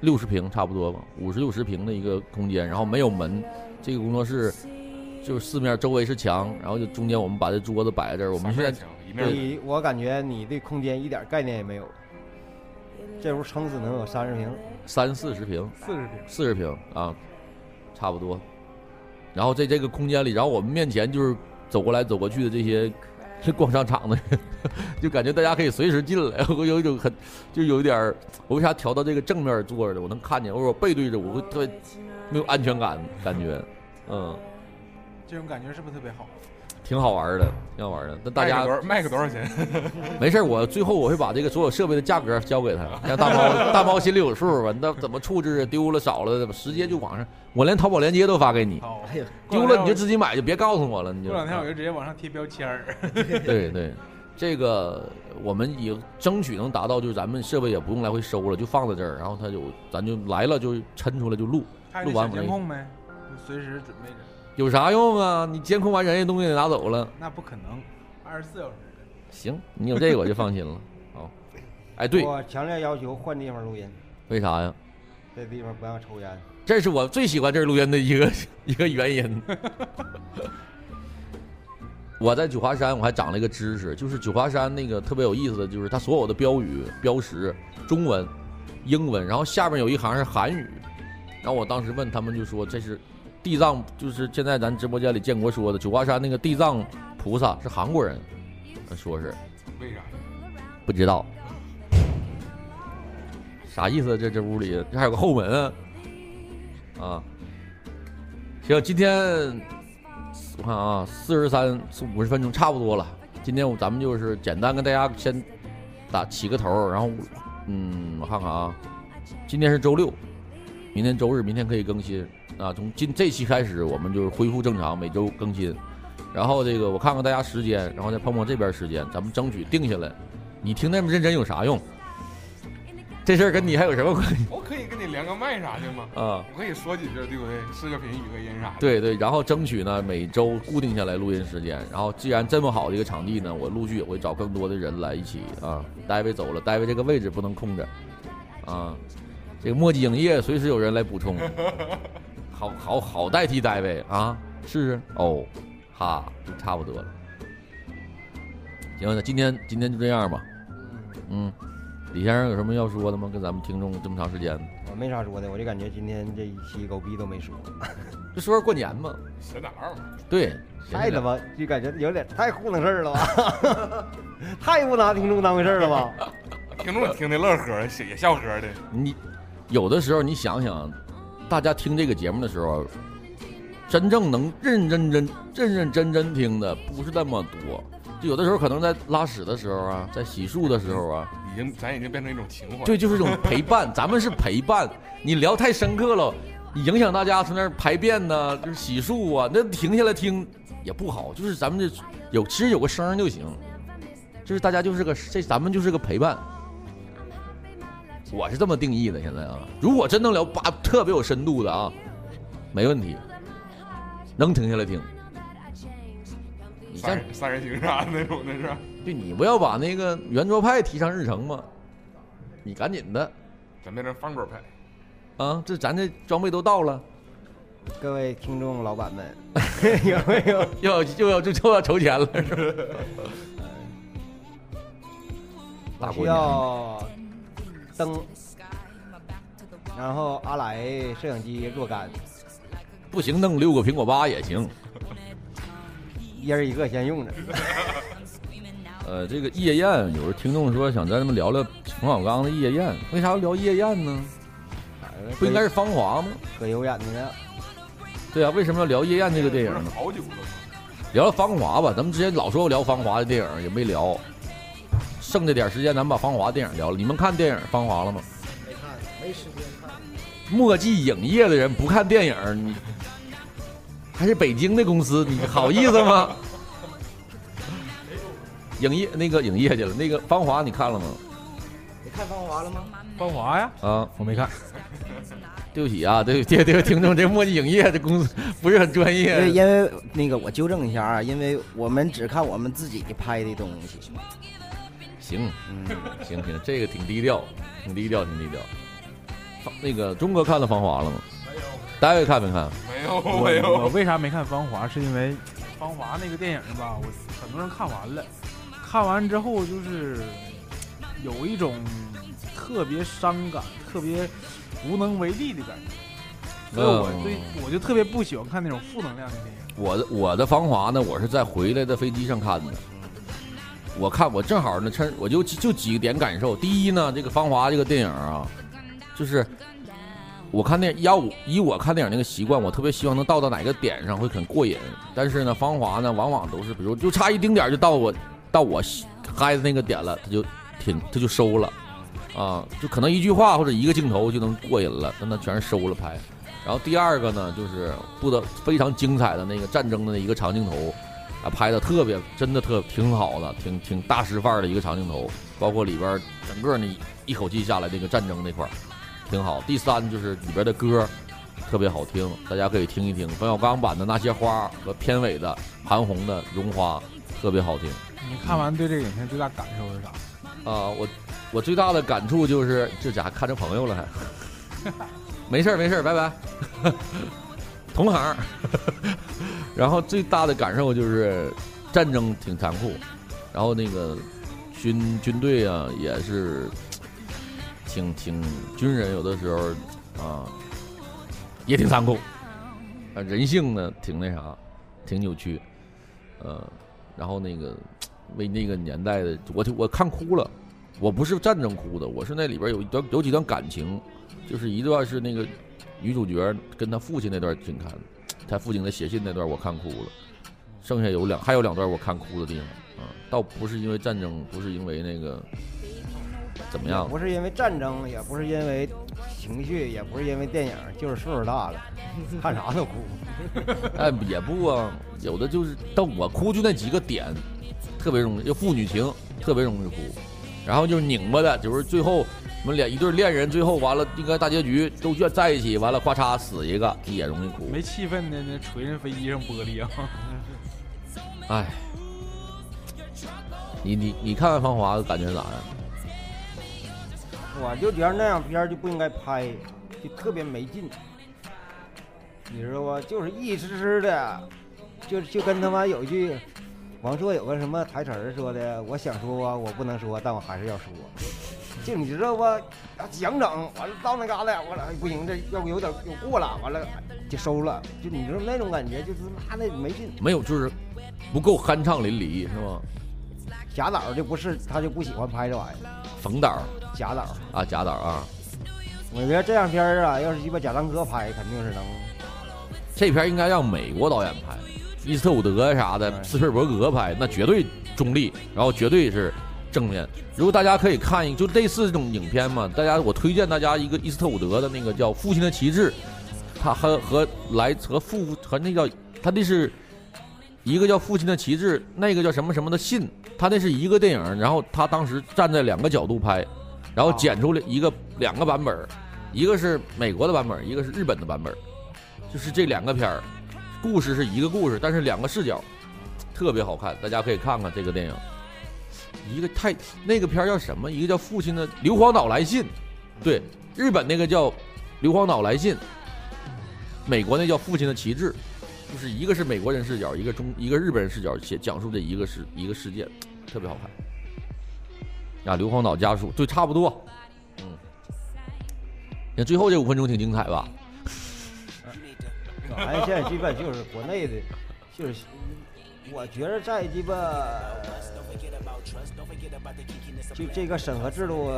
[SPEAKER 1] 六十平差不多吧，五十六十平的一个空间，然后没有门。这个工作室就是四面周围是墙，然后就中间我们把这桌子摆在这儿。我们现在
[SPEAKER 4] 三面墙一面
[SPEAKER 3] 你我感觉你对空间一点概念也没有。这屋撑死能有三十平，
[SPEAKER 1] 三四十平，
[SPEAKER 8] 四十平，
[SPEAKER 1] 四十平啊，差不多。然后在这个空间里，然后我们面前就是走过来走过去的这些这逛商场的人，就感觉大家可以随时进来，我有一种很就有一点儿，我为啥调到这个正面坐着的？我能看见，或者我背对着，我会特别没有安全感，感觉，嗯，
[SPEAKER 6] 这种感觉是不是特别好？
[SPEAKER 1] 挺好玩的，挺好玩的。那大家
[SPEAKER 4] 卖个多少钱？
[SPEAKER 1] 没事儿，我最后我会把这个所有设备的价格交给他，让大猫大猫心里有数吧。那怎么处置？丢了少了，直接就网上，我连淘宝链接都发给你。
[SPEAKER 7] 哎呀，
[SPEAKER 1] 丢了你就自己买，就别告诉我了。你就
[SPEAKER 6] 过两天我就直接往上贴标签儿。
[SPEAKER 1] 对对，这个我们也争取能达到，就是咱们设备也不用来回收了，就放在这儿，然后他就咱就来了就抻出来就录，录完我们
[SPEAKER 6] 监控呗？随时准备着。
[SPEAKER 1] 有啥用啊？你监控完人家东西得拿走了。
[SPEAKER 6] 那不可能，二十四小时。
[SPEAKER 1] 行，你有这个我就放心了。好，哎，对，
[SPEAKER 3] 我强烈要求换地方录音，
[SPEAKER 1] 为啥呀？
[SPEAKER 3] 这地方不让抽烟。
[SPEAKER 1] 这是我最喜欢这儿录音的一个一个原因。我在九华山，我还长了一个知识，就是九华山那个特别有意思的就是它所有的标语标识，中文、英文，然后下面有一行是韩语。然后我当时问他们，就说这是地藏，就是现在咱直播间里建国说的九华山那个地藏菩萨是韩国人，说是
[SPEAKER 4] 为啥？
[SPEAKER 1] 不知道啥意思？这这屋里这还有个后门啊！啊，行，今天我看啊，四十三四五十分钟差不多了。今天我咱们就是简单跟大家先打起个头，然后嗯，我看看啊，今天是周六，明天周日，明天可以更新啊。从今这期开始，我们就是恢复正常，每周更新。然后这个我看看大家时间，然后再碰碰这边时间，咱们争取定下来。你听那么认真有啥用？这事儿跟你还有什么关系
[SPEAKER 4] 我可以跟你连个麦啥的吗？
[SPEAKER 1] 啊？
[SPEAKER 4] 我可以说几句，对不对？视个频、语个音啥的。
[SPEAKER 1] 对对，然后争取呢每周固定下来录音时间。然后既然这么好的一个场地呢，我陆续也会找更多的人来一起啊。戴维走了，戴维这个位置不能空着啊。这个墨迹影业随时有人来补充，好好好代替戴维啊，试试哦，哈，就差不多了。行，那今天今天就这样吧。嗯，李先生有什么要说的吗？跟咱们听众这么长时间，
[SPEAKER 3] 我没啥说的，我就感觉今天这一期狗逼都没说，
[SPEAKER 1] 就说说过年嘛。
[SPEAKER 4] 闲聊嘛。
[SPEAKER 1] 对，
[SPEAKER 3] 太他妈就感觉有点太糊弄事儿了吧，太不拿听众当回事儿了吧？
[SPEAKER 4] 听众听的乐呵，也笑呵的。
[SPEAKER 1] 你有的时候你想想，大家听这个节目的时候，真正能认认真认认真真听的不是那么多。就有的时候可能在拉屎的时候啊，在洗漱的时候啊，
[SPEAKER 4] 已经咱已经变成一种情怀。
[SPEAKER 1] 对，就是一种陪伴。咱们是陪伴，你聊太深刻了，影响大家从那儿排便呢，就是洗漱啊，那停下来听也不好。就是咱们这有其实有个声就行，就是大家就是个这咱们就是个陪伴。我是这么定义的，现在啊，如果真能聊八特别有深度的啊，没问题，能停下来听。你像
[SPEAKER 4] 三人三人行啥的那种的是吧？
[SPEAKER 1] 就你不要把那个圆桌派提上日程嘛，你赶紧的
[SPEAKER 4] 咱变成方桌派。
[SPEAKER 1] 啊！这咱这装备都到了，
[SPEAKER 3] 各位听众老板们，有没有？
[SPEAKER 1] 又要又要就就要筹钱了，是吧？大
[SPEAKER 3] 需
[SPEAKER 1] 过年
[SPEAKER 3] 要灯，然后阿莱摄影机若干，
[SPEAKER 1] 不行，弄六个苹果八也行。
[SPEAKER 3] 一人一个先用着。
[SPEAKER 1] 呃，这个夜宴，有的听众说想咱们聊聊冯小刚的夜宴，为啥要聊夜宴呢？不应该是芳华吗？
[SPEAKER 3] 可有眼的呢。
[SPEAKER 1] 对啊，为什么要聊夜宴这个电影呢？
[SPEAKER 4] 好久了？
[SPEAKER 1] 聊聊芳华吧，咱们之前老说聊芳华的电影，也没聊。剩这点时间，咱们把芳华电影聊了。你们看电影《芳华》了吗？
[SPEAKER 7] 没看，没时间看。
[SPEAKER 1] 墨迹影业的人不看电影，你还是北京的公司，你好意思吗？影业那个影业去了，那个《芳华》你看了吗？
[SPEAKER 7] 你看《芳华》了吗？
[SPEAKER 6] 芳华呀，
[SPEAKER 1] 啊，
[SPEAKER 6] 我没看。
[SPEAKER 1] 对不起啊，对对对，听众，这墨迹影业的公司不是很专业。
[SPEAKER 7] 因为那个我纠正一下啊，因为我们只看我们自己拍的东西。
[SPEAKER 1] 行
[SPEAKER 7] 嗯，
[SPEAKER 1] 行行，这个挺低调，挺低调，挺低调。那个钟哥看了《芳华》了吗？没有大卫看没看？
[SPEAKER 4] 没有
[SPEAKER 6] 我
[SPEAKER 4] 没有。
[SPEAKER 6] 我为啥没看《芳华》？是因为《芳华》那个电影吧，我很多人看完了，看完之后就是有一种特别伤感、特别无能为力的感觉。所以我对我就特别不喜欢看那种负能量的电影。
[SPEAKER 1] 我的我的《芳华》呢，我是在回来的飞机上看的。我看我正好呢，趁我就就几个点感受。第一呢，这个《芳华》这个电影啊，就是我看电影要我以我看电影那个习惯，我特别希望能到到哪个点上会很过瘾。但是呢，《芳华》呢，往往都是比如就差一丁点就到我到我嗨的那个点了，他就停，他就收了啊，就可能一句话或者一个镜头就能过瘾了，但他全是收了拍。然后第二个呢，就是不得非常精彩的那个战争的一个长镜头，啊，拍的特别真的特挺好的，挺挺大师范儿的一个长镜头，包括里边儿整个那一口气下来那个战争那块儿挺好。第三就是里边的歌特别好听，大家可以听一听冯小刚版的那些花和片尾的韩红的绒花特别好听。
[SPEAKER 6] 你看完对这个影片最大感受是啥？
[SPEAKER 1] 啊，我我最大的感触就是这家伙看着朋友了还，没事儿没事儿，拜拜，同行。然后最大的感受就是战争挺残酷，然后那个军军队啊也是挺挺军人有的时候啊也挺残酷，啊人性呢挺那啥，挺扭曲，呃，然后那个为那个年代的我就我看哭了。我不是战争哭的，我是那里边有一段有几段感情，就是一段是那个女主角跟她父亲那段挺看的，她父亲的写信那段我看哭了，剩下有两还有两段我看哭的地方啊，倒不是因为战争，不是因为那个怎么样，
[SPEAKER 3] 不是因为战争，也不是因为情绪，也不是因为电影，就是岁数大了，看啥都哭。
[SPEAKER 1] 哎也不啊，有的就是但我哭就那几个点，特别容易就父女情特别容易哭。然后就是拧巴的，就是最后我们俩一对恋人，最后完了应该大结局都愿在一起，完了咔嚓死一个也容易哭。
[SPEAKER 6] 没气氛的那锤人飞机上玻璃啊！
[SPEAKER 1] 哎，你你你看看《芳华》感觉咋样？
[SPEAKER 3] 我就觉得那样片儿就不应该拍，就特别没劲。你知道吧？就是一支支的，就就跟他妈有一句。王朔有个什么台词儿说的？我想说啊，我不能说，但我还是要说。就你知道不？想整完了到那嘎达，我了不行，这要不有点有过了，完了就收了。就你知道那种感觉，就是妈的没劲。
[SPEAKER 1] 没有，就是不够酣畅淋漓，是吗？
[SPEAKER 3] 贾导就不是，他就不喜欢拍这玩意儿。
[SPEAKER 1] 冯导，
[SPEAKER 3] 贾导
[SPEAKER 1] 啊，贾导啊。
[SPEAKER 3] 我觉得这样片儿啊，要是鸡巴贾樟柯拍，肯定是能。
[SPEAKER 1] 这片应该让美国导演拍。伊斯特伍德啥的，斯皮尔伯格拍那绝对中立，然后绝对是正面。如果大家可以看一，就类似这种影片嘛，大家我推荐大家一个伊斯特伍德的那个叫《父亲的旗帜》，他和和来和父和那叫他那是一个叫《父亲的旗帜》，那个叫什么什么的信，他那是一个电影，然后他当时站在两个角度拍，然后剪出了一个两个版本，一个是美国的版本，一个是日本的版本，就是这两个片儿。故事是一个故事，但是两个视角，特别好看，大家可以看看这个电影。一个太那个片叫什么？一个叫《父亲的硫磺岛来信》，对，日本那个叫《硫磺岛来信》，美国那叫《父亲的旗帜》，就是一个是美国人视角，一个中一个日本人视角写讲述这一个事一个事件，特别好看。啊，硫磺岛家属对，差不多。嗯，那最后这五分钟挺精彩吧？
[SPEAKER 3] 反正现在基本就是国内的，就是我觉得在鸡巴就这个审核制度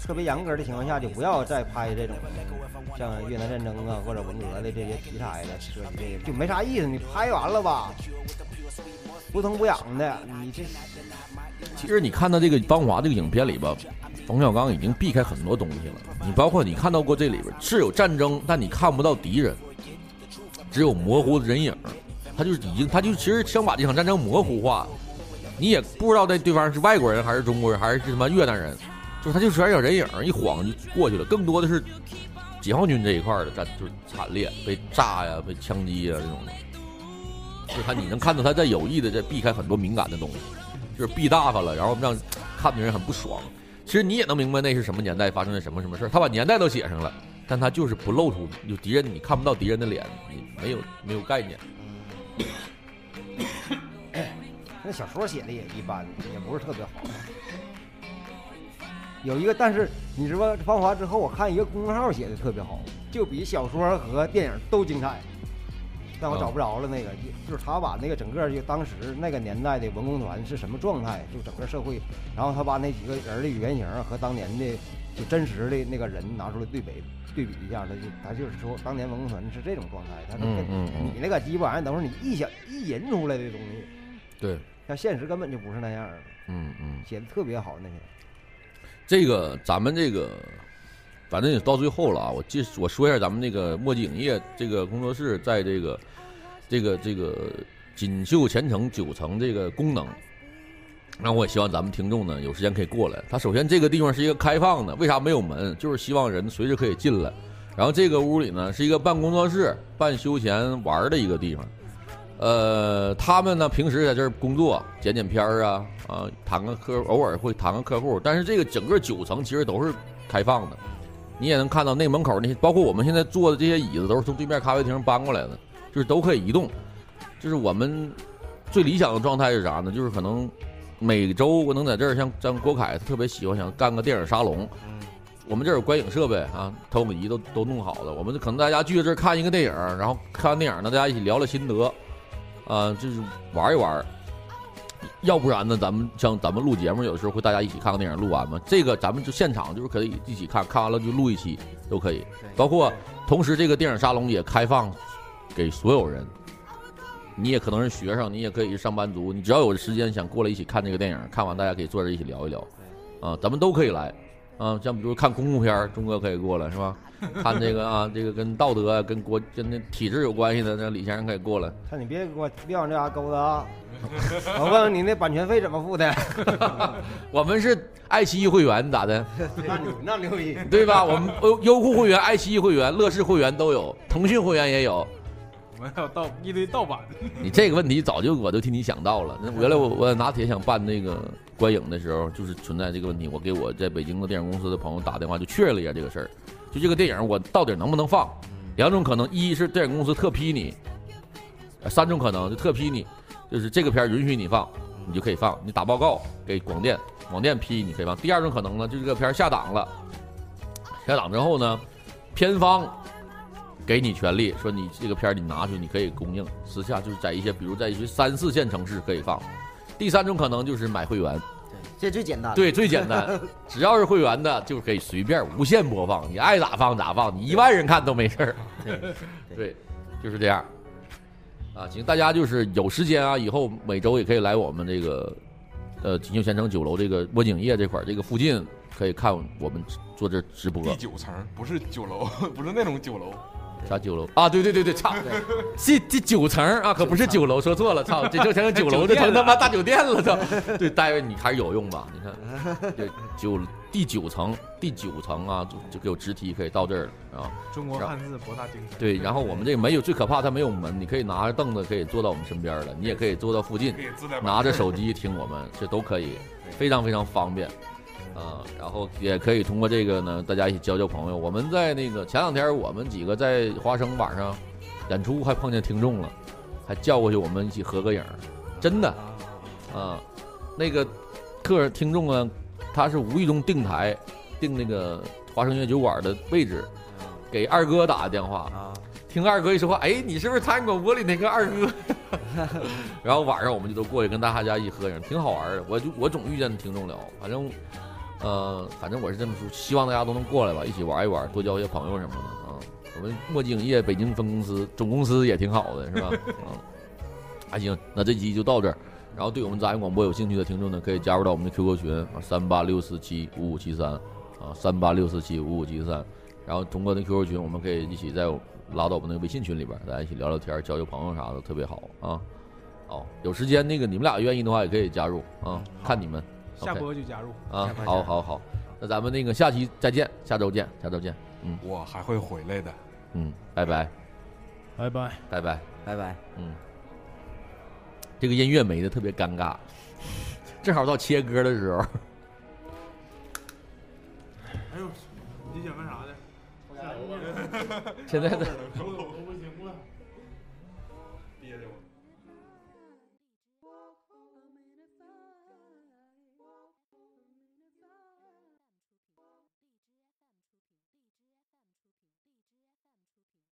[SPEAKER 3] 特别严格的情况下，就不要再拍这种像越南战争啊或者文革的这些题材的，涉及这个就没啥意思。你拍完了吧，不疼不痒的，你这
[SPEAKER 1] 其实你看到这个《芳华》这个影片里吧，冯小刚已经避开很多东西了。你包括你看到过这里边是有战争，但你看不到敌人。只有模糊的人影，他就是已经，他就其实想把这场战争模糊化，你也不知道那对方是外国人还是中国人还是什么越南人，就他就全小人影，一晃就过去了。更多的是解放军这一块的战就是惨烈，被炸呀，被枪击呀这种的。就他你能看到他在有意的在避开很多敏感的东西，就是避大发了，然后让看的人很不爽。其实你也能明白那是什么年代发生的什么什么事他把年代都写上了。但他就是不露出有敌人，你看不到敌人的脸，你没有没有概念。
[SPEAKER 3] 那小说写的也一般，也不是特别好。有一个，但是你知道《芳华》之后，我看一个公众号写的特别好，就比小说和电影都精彩。但我找不着了那个，就就是他把那个整个就当时那个年代的文工团是什么状态，就整个社会，然后他把那几个人的原型和当年的就真实的那个人拿出来对比对比一下，他就他就是说当年文工团是这种状态，他是跟
[SPEAKER 1] 嗯嗯嗯
[SPEAKER 3] 你那个鸡巴玩意儿等会儿你臆想一吟出来的东西，
[SPEAKER 1] 对，
[SPEAKER 3] 像现实根本就不是那样儿的，
[SPEAKER 1] 嗯嗯。
[SPEAKER 3] 写的特别好那些。
[SPEAKER 1] 这个咱们这个，反正也到最后了啊。我记我说一下咱们这个墨迹影业这个工作室在这个这个这个锦绣前程九层这个功能。那我也希望咱们听众呢有时间可以过来。它首先这个地方是一个开放的，为啥没有门？就是希望人随时可以进来。然后这个屋里呢是一个办工作室、办休闲玩的一个地方。呃，他们呢平时在这儿工作，剪剪片儿啊，啊，谈个客，偶尔会谈个客户。但是这个整个九层其实都是开放的，你也能看到那门口那些，包括我们现在坐的这些椅子，都是从对面咖啡厅搬过来的，就是都可以移动。就是我们最理想的状态是啥呢？就是可能每周我能在这儿，像像郭凯，他特别喜欢想干个电影沙龙。我们这儿有观影设备啊，投影仪都都弄好了。我们可能大家聚在这儿看一个电影，然后看完电影呢，大家一起聊聊心得，啊、就是玩一玩。要不然呢，咱们像咱们录节目，有的时候会大家一起看个电影，录完嘛。这个咱们就现场就是可以一起看，看完了就录一期都可以。包括同时这个电影沙龙也开放给所有人，你也可能是学生，你也可以是上班族，你只要有时间想过来一起看这个电影，看完大家可以坐这一起聊一聊，啊，咱们都可以来，啊，像比如看公共片儿，钟哥可以过来是吧？看这个啊，这个跟道德、跟国、跟那体制有关系的，那李先生可以过来。
[SPEAKER 3] 看你别给我别往这嘎勾子啊！我问问你那版权费怎么付的？
[SPEAKER 1] 我们是爱奇艺会员咋的？
[SPEAKER 3] 那牛那牛逼！
[SPEAKER 1] 对吧？我们优优酷会员、爱奇艺会员、乐视会员都有，腾讯会员也有。
[SPEAKER 6] 还有盗一堆盗版的，
[SPEAKER 1] 你这个问题早就我都替你想到了。那原来我我拿铁想办那个观影的时候，就是存在这个问题。我给我在北京的电影公司的朋友打电话，就确认了一下这个事儿。就这个电影我到底能不能放？两种可能，一是电影公司特批你，呃三种可能就特批你，就是这个片儿允许你放，你就可以放。你打报告给广电，广电批你可以放。第二种可能呢，就是这个片儿下档了，下档之后呢，片方给你权利，说你这个片儿你拿去，你可以供应，私下就是在一些，比如在一些三四线城市可以放。第三种可能就是买会员，
[SPEAKER 7] 这最简单。
[SPEAKER 1] 对，最简单，只要是会员的就可以随便无限播放，你爱咋放咋放，你一万人看都没事儿。
[SPEAKER 7] 对
[SPEAKER 1] 对，就是这样。啊，行，大家就是有时间啊，以后每周也可以来我们这个呃锦绣前程酒楼这个墨景业这块儿这个附近，可以看我们做这直播。
[SPEAKER 4] 第九层不是酒楼，不是那种酒楼，
[SPEAKER 1] 啥酒楼啊？对对对对，操！这这九层啊，可不是酒楼，说错了，操！这就成酒楼，这成他妈大酒店了，操！对，大卫你还是有用吧？你看，对九第九层，第九层啊，就就给我直梯可以到这儿了啊。
[SPEAKER 6] 中国汉字博大精深。
[SPEAKER 1] 对，然后我们这个没有，最可怕它没有门，你可以拿着凳子可以坐到我们身边了，你也可以坐到附近拿着手 机听我们，这都可以，非常非常方便。啊，然后也可以通过这个呢，大家一起交交朋友。我们在那个前两天，我们几个在华生晚上演出，还碰见听众了，还叫过去我们一起合个影儿，真的啊，那个客人听众啊，他是无意中定台，定那个华生乐酒馆的位置，给二哥打的电话，
[SPEAKER 3] 啊，
[SPEAKER 1] 听二哥一说话，哎，你是不是参与广播里那个二哥？然后晚上我们就都过去跟大家一起合影，挺好玩的。我就我总遇见听众聊，反正，呃，反正我是这么说，希望大家都能过来吧，一起玩一玩，多交些朋友什么的啊。我们墨镜影业北京分公司总公司也挺好的，是吧？啊，还行，那这期就到这儿。然后对我们杂音广播有兴趣的听众呢，可以加入到我们的 QQ 群啊，三八六四七五五七三啊，三八六四七五五七三。然后通过那 QQ 群，我们可以一起在拉到我们那个微信群里边，大家一起聊聊天、交交朋友啥的，特别好啊。哦，有时间那个你们俩愿意的话，也可以加入啊，看你们
[SPEAKER 6] 下播就加入。
[SPEAKER 1] 啊。好好好，那咱们那个下期再见，下周见，下周见。嗯
[SPEAKER 4] 我还会回来的。
[SPEAKER 1] 嗯，拜拜
[SPEAKER 5] 拜拜。
[SPEAKER 1] 拜拜。
[SPEAKER 7] 拜拜。
[SPEAKER 1] 嗯，这个音乐没的特别尴尬，正好到切歌的时候。
[SPEAKER 6] 哎呦，你想干啥的？
[SPEAKER 1] 现在的
[SPEAKER 6] 收